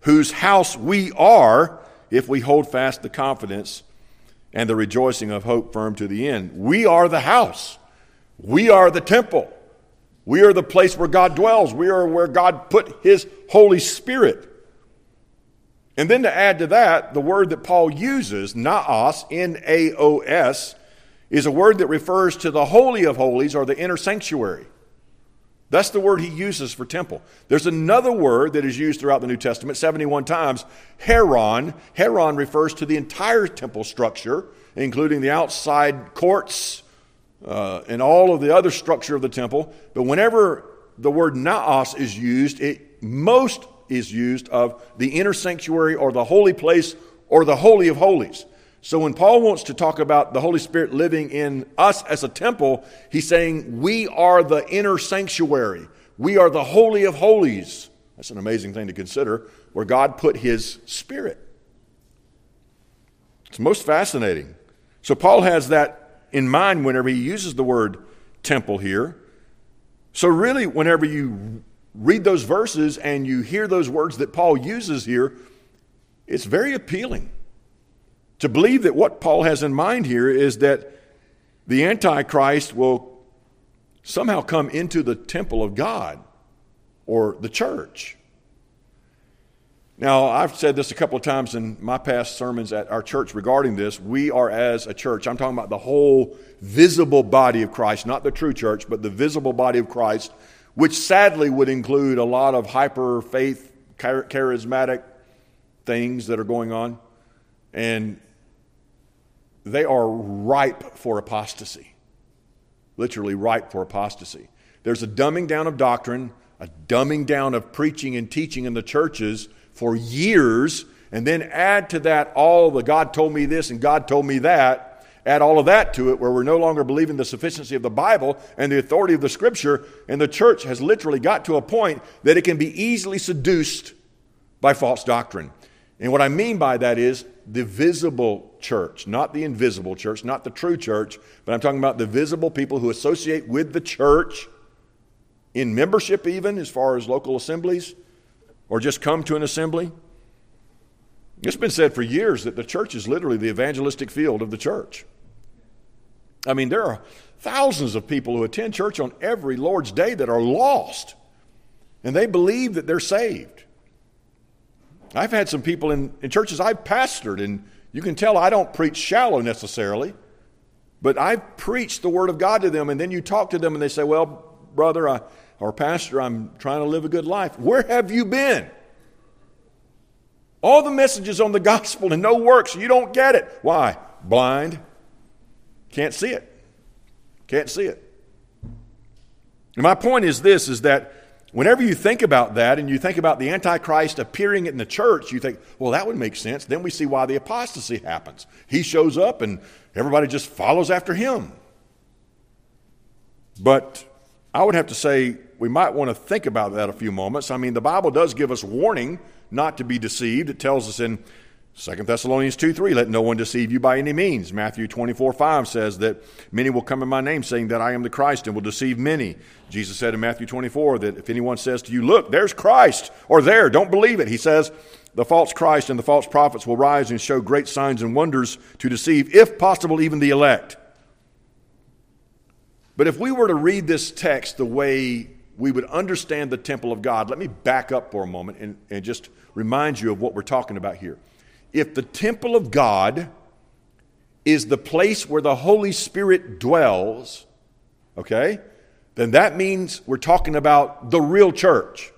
Speaker 1: whose house we are, if we hold fast the confidence and the rejoicing of hope firm to the end. We are the house. We are the temple. We are the place where God dwells. We are where God put His Holy Spirit. And then to add to that, the word that Paul uses, naos, N A O S, is a word that refers to the Holy of Holies or the inner sanctuary. That's the word he uses for temple. There's another word that is used throughout the New Testament 71 times, Hieron. Hieron refers to the entire temple structure, including the outside courts uh, and all of the other structure of the temple. But whenever the word naos is used, it most is used of the inner sanctuary or the holy place or the holy of holies. So when Paul wants to talk about the Holy Spirit living in us as a temple, he's saying we are the inner sanctuary. We are the holy of holies. That's an amazing thing to consider, where God put his spirit. It's most fascinating. So Paul has that in mind whenever he uses the word temple here. So really whenever you read those verses and you hear those words that Paul uses here, it's very appealing to believe that what Paul has in mind here is that the Antichrist will somehow come into the temple of God or the church. Now, I've said this a couple of times in my past sermons at our church regarding this. We are, as a church, I'm talking about the whole visible body of Christ, not the true church, but the visible body of Christ, which sadly would include a lot of hyper faith, charismatic things that are going on. And they are ripe for apostasy. Literally ripe for apostasy. There's a dumbing down of doctrine, a dumbing down of preaching and teaching in the churches for years, and then add to that all the God told me this and God told me that. Add all of that to it, where we're no longer believing the sufficiency of the Bible and the authority of the Scripture, and the church has literally got to a point that it can be easily seduced by false doctrine. And what I mean by that is the visible church, not the invisible church, not the true church, but I'm talking about the visible people who associate with the church in membership, even as far as local assemblies, or just come to an assembly. It's been said for years that the church is literally the evangelistic field of the church. I mean, there are thousands of people who attend church on every Lord's Day that are lost, and they believe that they're saved. I've had some people in, in churches I've pastored, and you can tell I don't preach shallow necessarily, but I've preached the Word of God to them, and then you talk to them and they say, Well, brother I, or pastor, I'm trying to live a good life. Where have you been? All the messages on the gospel and no works, you don't get it. Why? Blind. Can't see it. Can't see it. And my point is this is that whenever you think about that and you think about the Antichrist appearing in the church, you think, well, that would make sense. Then we see why the apostasy happens. He shows up and everybody just follows after him. But I would have to say we might want to think about that a few moments. I mean, the Bible does give us warning not to be deceived. It tells us in 2 Thessalonians 2 3, let no one deceive you by any means. Matthew 24 5 says that many will come in my name, saying that I am the Christ, and will deceive many. Jesus said in Matthew 24 that if anyone says to you, Look, there's Christ, or there, don't believe it. He says, The false Christ and the false prophets will rise and show great signs and wonders to deceive, if possible, even the elect. But if we were to read this text the way we would understand the temple of God, let me back up for a moment and, and just remind you of what we're talking about here. If the temple of God is the place where the Holy Spirit dwells, okay, then that means we're talking about the real church,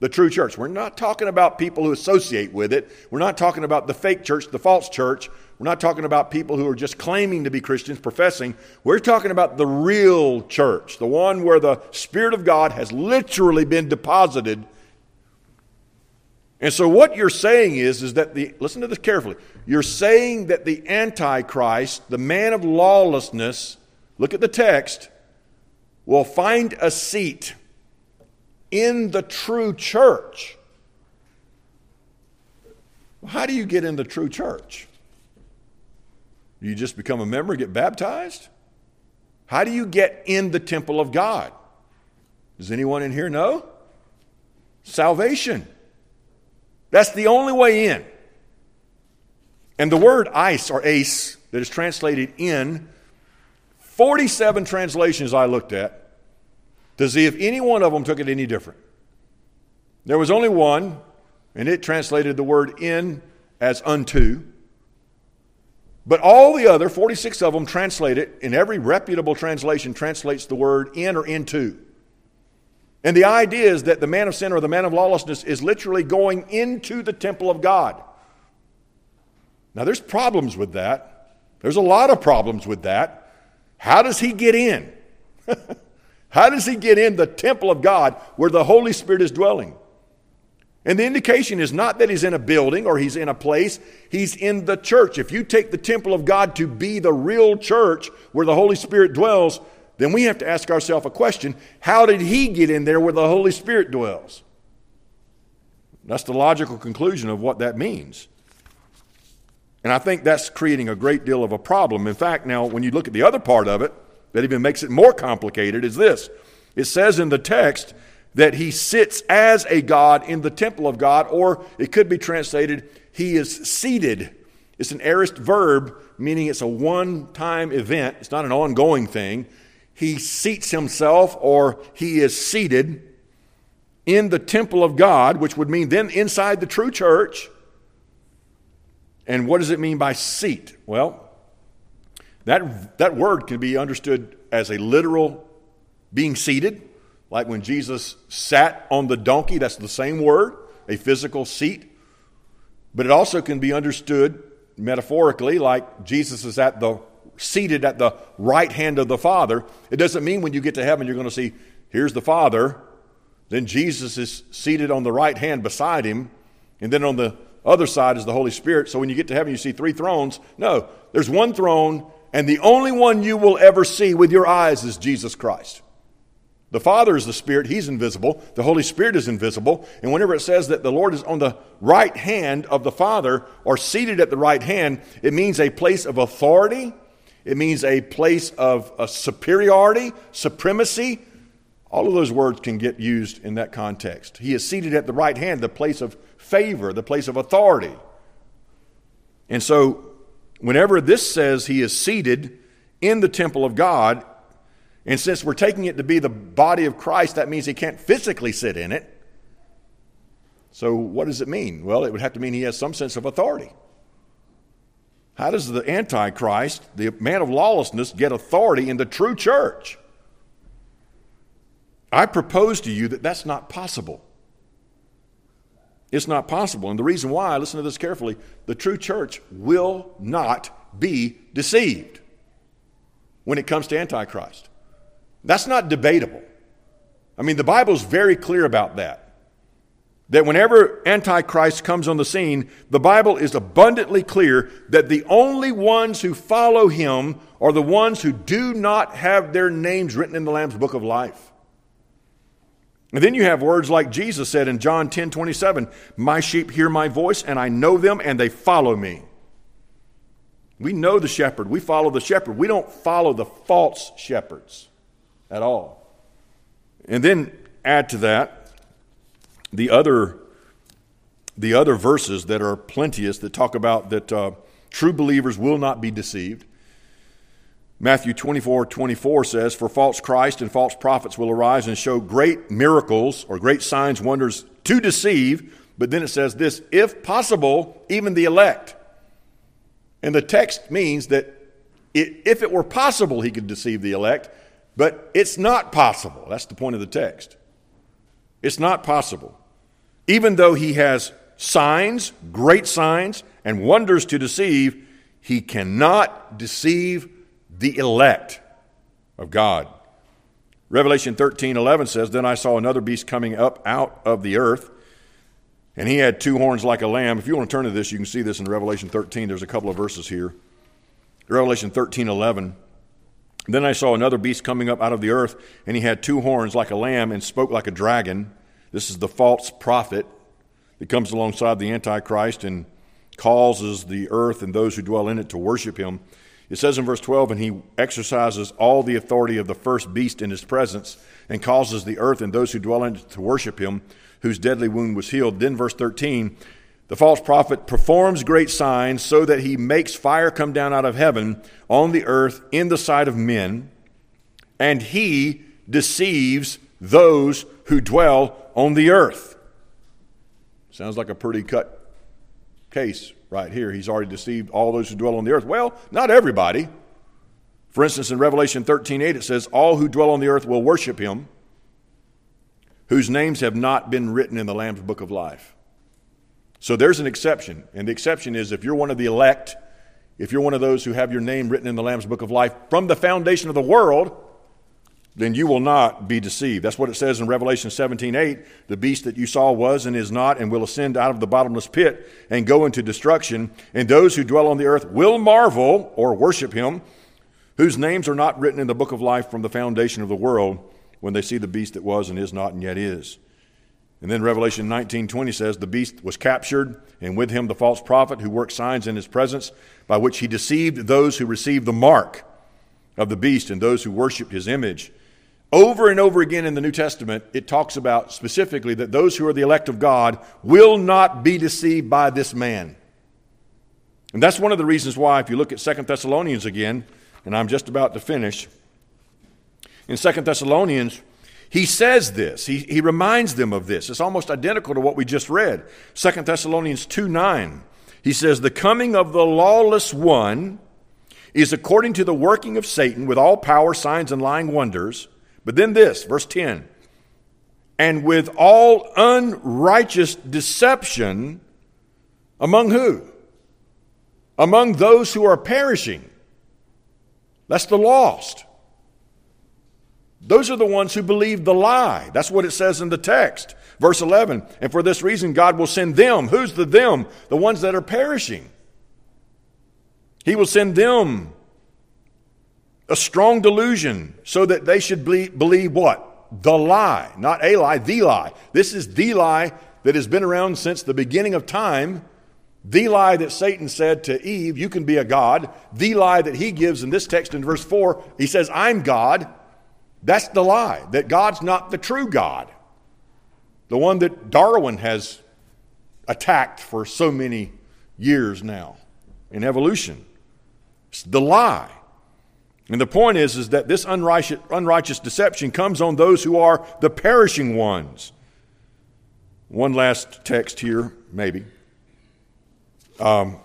Speaker 1: the true church. We're not talking about people who associate with it. We're not talking about the fake church, the false church. We're not talking about people who are just claiming to be Christians, professing. We're talking about the real church, the one where the Spirit of God has literally been deposited. And so what you're saying is, is that the, listen to this carefully. You're saying that the Antichrist, the man of lawlessness, look at the text, will find a seat in the true church. How do you get in the true church? You just become a member, get baptized? How do you get in the temple of God? Does anyone in here know? Salvation. That's the only way in. And the word ice or ace that is translated in 47 translations I looked at to see if any one of them took it any different. There was only one, and it translated the word in as unto. But all the other, 46 of them, translate it, in every reputable translation, translates the word in or into. And the idea is that the man of sin or the man of lawlessness is literally going into the temple of God. Now, there's problems with that. There's a lot of problems with that. How does he get in? How does he get in the temple of God where the Holy Spirit is dwelling? And the indication is not that he's in a building or he's in a place, he's in the church. If you take the temple of God to be the real church where the Holy Spirit dwells, then we have to ask ourselves a question how did he get in there where the Holy Spirit dwells? That's the logical conclusion of what that means. And I think that's creating a great deal of a problem. In fact, now, when you look at the other part of it, that even makes it more complicated, is this it says in the text that he sits as a God in the temple of God, or it could be translated, he is seated. It's an aorist verb, meaning it's a one time event, it's not an ongoing thing. He seats himself, or he is seated in the temple of God, which would mean then inside the true church. And what does it mean by seat? Well, that, that word can be understood as a literal being seated like when Jesus sat on the donkey, that's the same word, a physical seat. But it also can be understood metaphorically like Jesus is at the seated at the right hand of the Father. It doesn't mean when you get to heaven you're going to see here's the Father, then Jesus is seated on the right hand beside him, and then on the other side is the Holy Spirit. So when you get to heaven you see three thrones. No, there's one throne and the only one you will ever see with your eyes is Jesus Christ. The Father is the Spirit, He's invisible. The Holy Spirit is invisible. And whenever it says that the Lord is on the right hand of the Father or seated at the right hand, it means a place of authority, it means a place of a superiority, supremacy. All of those words can get used in that context. He is seated at the right hand, the place of favor, the place of authority. And so, whenever this says he is seated in the temple of God, and since we're taking it to be the body of Christ, that means he can't physically sit in it. So, what does it mean? Well, it would have to mean he has some sense of authority. How does the Antichrist, the man of lawlessness, get authority in the true church? I propose to you that that's not possible. It's not possible. And the reason why, listen to this carefully, the true church will not be deceived when it comes to Antichrist. That's not debatable. I mean, the Bible is very clear about that. That whenever Antichrist comes on the scene, the Bible is abundantly clear that the only ones who follow him are the ones who do not have their names written in the Lamb's book of life. And then you have words like Jesus said in John 10 27, My sheep hear my voice, and I know them, and they follow me. We know the shepherd. We follow the shepherd. We don't follow the false shepherds at all. And then add to that the other, the other verses that are plenteous that talk about that uh, true believers will not be deceived. Matthew 24 24 says, For false Christ and false prophets will arise and show great miracles or great signs, wonders to deceive. But then it says this, if possible, even the elect. And the text means that if it were possible, he could deceive the elect, but it's not possible. That's the point of the text. It's not possible. Even though he has signs, great signs, and wonders to deceive, he cannot deceive the elect of God. Revelation 13 11 says, Then I saw another beast coming up out of the earth, and he had two horns like a lamb. If you want to turn to this, you can see this in Revelation 13. There's a couple of verses here. Revelation 13 11. Then I saw another beast coming up out of the earth, and he had two horns like a lamb and spoke like a dragon. This is the false prophet that comes alongside the Antichrist and causes the earth and those who dwell in it to worship him. It says in verse 12, and he exercises all the authority of the first beast in his presence and causes the earth and those who dwell in it to worship him, whose deadly wound was healed. Then, verse 13, the false prophet performs great signs so that he makes fire come down out of heaven on the earth in the sight of men, and he deceives those who dwell on the earth. Sounds like a pretty cut case right here. He's already deceived all those who dwell on the earth. Well, not everybody. For instance, in Revelation 13 8, it says, All who dwell on the earth will worship him, whose names have not been written in the Lamb's book of life. So there's an exception. And the exception is if you're one of the elect, if you're one of those who have your name written in the Lamb's book of life from the foundation of the world, then you will not be deceived. That's what it says in Revelation 17 8. The beast that you saw was and is not, and will ascend out of the bottomless pit and go into destruction. And those who dwell on the earth will marvel or worship him, whose names are not written in the book of life from the foundation of the world, when they see the beast that was and is not and yet is. And then Revelation 19:20 says the beast was captured and with him the false prophet who worked signs in his presence by which he deceived those who received the mark of the beast and those who worshiped his image. Over and over again in the New Testament, it talks about specifically that those who are the elect of God will not be deceived by this man. And that's one of the reasons why, if you look at Second Thessalonians again, and I'm just about to finish, in Second Thessalonians, he says this. He, he reminds them of this. It's almost identical to what we just read. Second Thessalonians 2 9. He says, The coming of the lawless one is according to the working of Satan with all power, signs, and lying wonders but then this, verse 10 and with all unrighteous deception among who? Among those who are perishing. That's the lost. Those are the ones who believe the lie. That's what it says in the text. Verse 11, and for this reason God will send them. Who's the them? The ones that are perishing. He will send them a strong delusion so that they should believe what? The lie, not a lie, the lie. This is the lie that has been around since the beginning of time. The lie that Satan said to Eve, You can be a God. The lie that he gives in this text in verse 4, he says, I'm God. That's the lie, that God's not the true God. The one that Darwin has attacked for so many years now in evolution. It's the lie. And the point is, is that this unrighteous, unrighteous deception comes on those who are the perishing ones. One last text here, maybe. Um,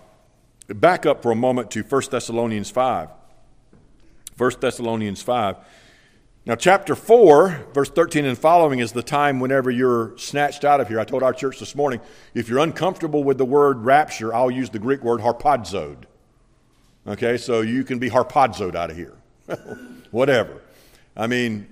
Speaker 1: back up for a moment to 1 Thessalonians 5. 1 Thessalonians 5. Now, chapter 4, verse 13 and following is the time whenever you're snatched out of here. I told our church this morning if you're uncomfortable with the word rapture, I'll use the Greek word harpazoed. Okay, so you can be harpazoed out of here. Whatever. I mean,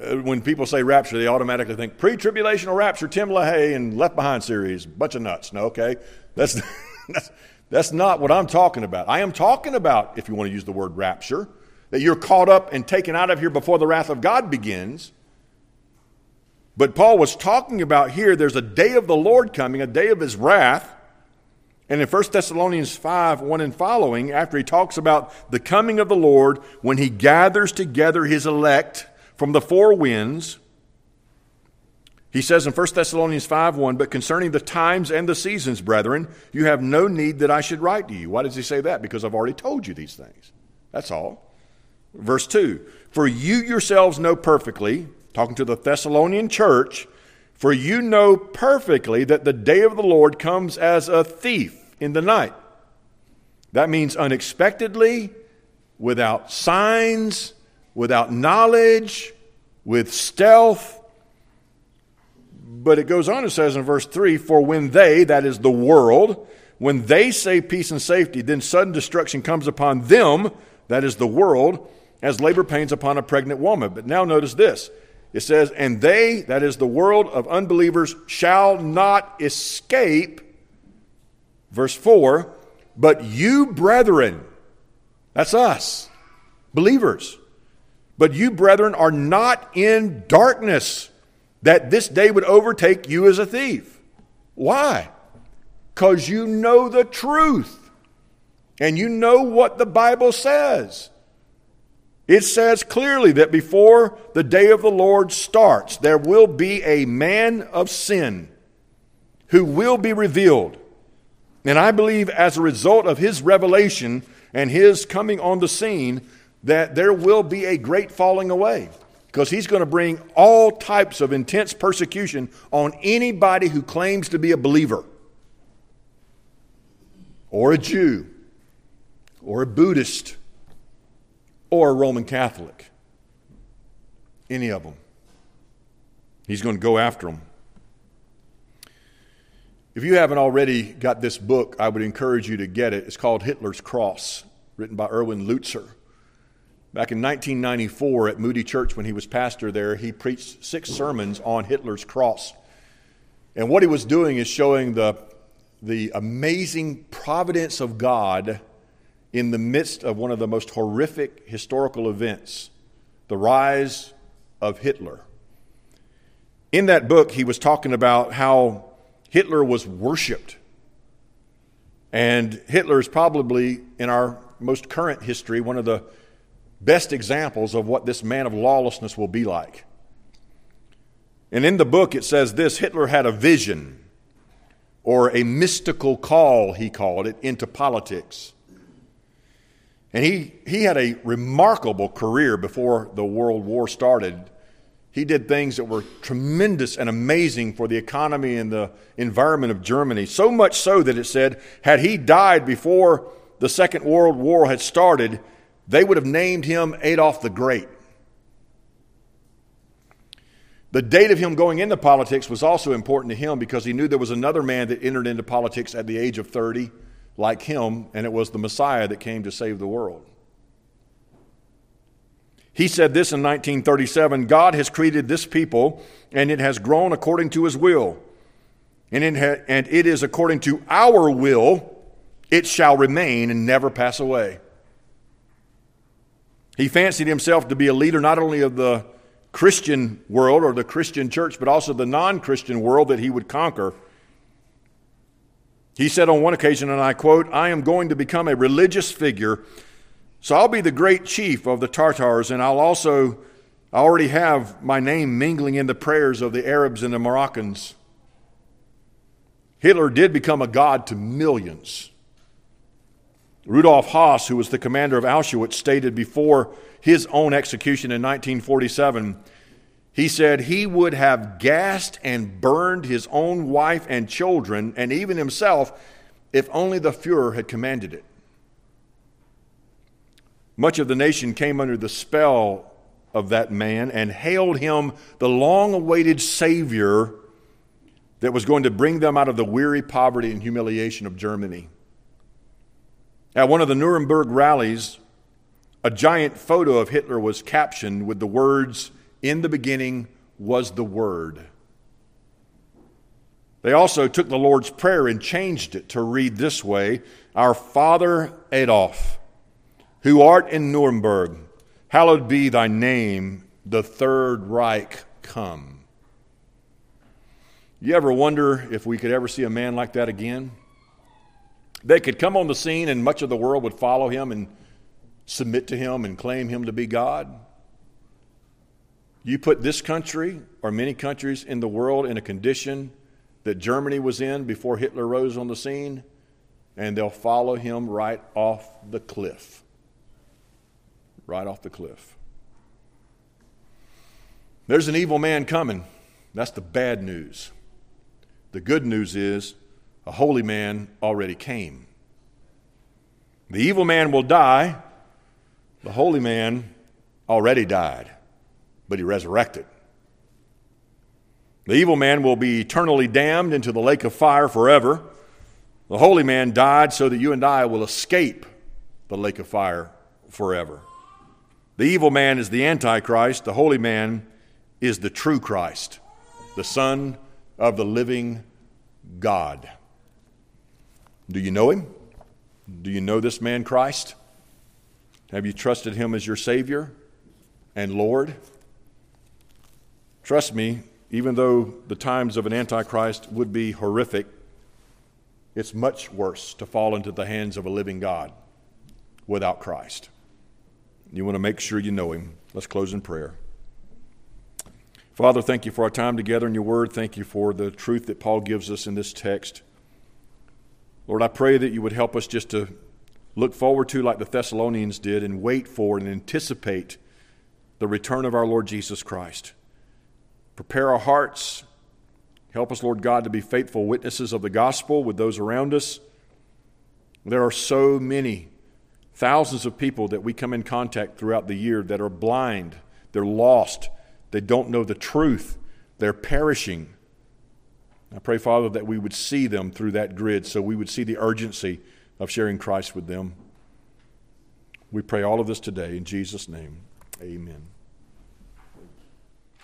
Speaker 1: uh, when people say rapture, they automatically think pre tribulational rapture, Tim LaHaye and Left Behind series, bunch of nuts. No, okay? That's, that's, that's not what I'm talking about. I am talking about, if you want to use the word rapture, that you're caught up and taken out of here before the wrath of God begins. But Paul was talking about here there's a day of the Lord coming, a day of his wrath. And in 1 Thessalonians 5 1 and following, after he talks about the coming of the Lord when he gathers together his elect from the four winds, he says in 1 Thessalonians 5 1, But concerning the times and the seasons, brethren, you have no need that I should write to you. Why does he say that? Because I've already told you these things. That's all. Verse 2 For you yourselves know perfectly, talking to the Thessalonian church, for you know perfectly that the day of the Lord comes as a thief in the night. That means unexpectedly, without signs, without knowledge, with stealth. But it goes on and says in verse 3 For when they, that is the world, when they say peace and safety, then sudden destruction comes upon them, that is the world, as labor pains upon a pregnant woman. But now notice this. It says, And they, that is the world of unbelievers, shall not escape. Verse 4 But you, brethren, that's us, believers, but you, brethren, are not in darkness, that this day would overtake you as a thief. Why? Because you know the truth and you know what the Bible says. It says clearly that before the day of the Lord starts, there will be a man of sin who will be revealed. And I believe as a result of his revelation and his coming on the scene, that there will be a great falling away because he's going to bring all types of intense persecution on anybody who claims to be a believer or a Jew or a Buddhist or a Roman Catholic. Any of them. He's going to go after them. If you haven't already got this book, I would encourage you to get it. It's called Hitler's Cross, written by Erwin Lutzer. Back in 1994 at Moody Church, when he was pastor there, he preached six sermons on Hitler's cross. And what he was doing is showing the, the amazing providence of God in the midst of one of the most horrific historical events the rise of Hitler. In that book, he was talking about how Hitler was worshiped. And Hitler is probably, in our most current history, one of the best examples of what this man of lawlessness will be like. And in the book, it says this Hitler had a vision, or a mystical call, he called it, into politics. And he, he had a remarkable career before the World War started. He did things that were tremendous and amazing for the economy and the environment of Germany. So much so that it said, had he died before the Second World War had started, they would have named him Adolf the Great. The date of him going into politics was also important to him because he knew there was another man that entered into politics at the age of 30 like him, and it was the Messiah that came to save the world. He said this in 1937 God has created this people, and it has grown according to his will. And it, ha- and it is according to our will, it shall remain and never pass away. He fancied himself to be a leader not only of the Christian world or the Christian church, but also the non Christian world that he would conquer. He said on one occasion, and I quote, I am going to become a religious figure, so I'll be the great chief of the Tartars, and I'll also, I already have my name mingling in the prayers of the Arabs and the Moroccans. Hitler did become a god to millions. Rudolf Höss, who was the commander of Auschwitz, stated before his own execution in 1947 he said he would have gassed and burned his own wife and children and even himself if only the Fuhrer had commanded it. Much of the nation came under the spell of that man and hailed him the long awaited Savior that was going to bring them out of the weary poverty and humiliation of Germany. At one of the Nuremberg rallies, a giant photo of Hitler was captioned with the words, In the beginning was the Word. They also took the Lord's Prayer and changed it to read this way Our Father Adolf, who art in Nuremberg, hallowed be thy name, the Third Reich come. You ever wonder if we could ever see a man like that again? They could come on the scene and much of the world would follow him and submit to him and claim him to be God. You put this country or many countries in the world in a condition that Germany was in before Hitler rose on the scene, and they'll follow him right off the cliff. Right off the cliff. There's an evil man coming. That's the bad news. The good news is a holy man already came. The evil man will die. The holy man already died, but he resurrected. The evil man will be eternally damned into the lake of fire forever. The holy man died so that you and I will escape the lake of fire forever. The evil man is the Antichrist. The holy man is the true Christ, the Son of the living God. Do you know him? Do you know this man, Christ? Have you trusted him as your Savior and Lord? Trust me, even though the times of an Antichrist would be horrific, it's much worse to fall into the hands of a living God without Christ. You want to make sure you know him. Let's close in prayer. Father, thank you for our time together in your word. Thank you for the truth that Paul gives us in this text. Lord, I pray that you would help us just to look forward to, like the Thessalonians did, and wait for and anticipate the return of our Lord Jesus Christ. Prepare our hearts. Help us, Lord God, to be faithful witnesses of the gospel with those around us. There are so many, thousands of people that we come in contact throughout the year that are blind, they're lost they don't know the truth. They're perishing. I pray, Father, that we would see them through that grid so we would see the urgency of sharing Christ with them. We pray all of this today in Jesus' name. Amen.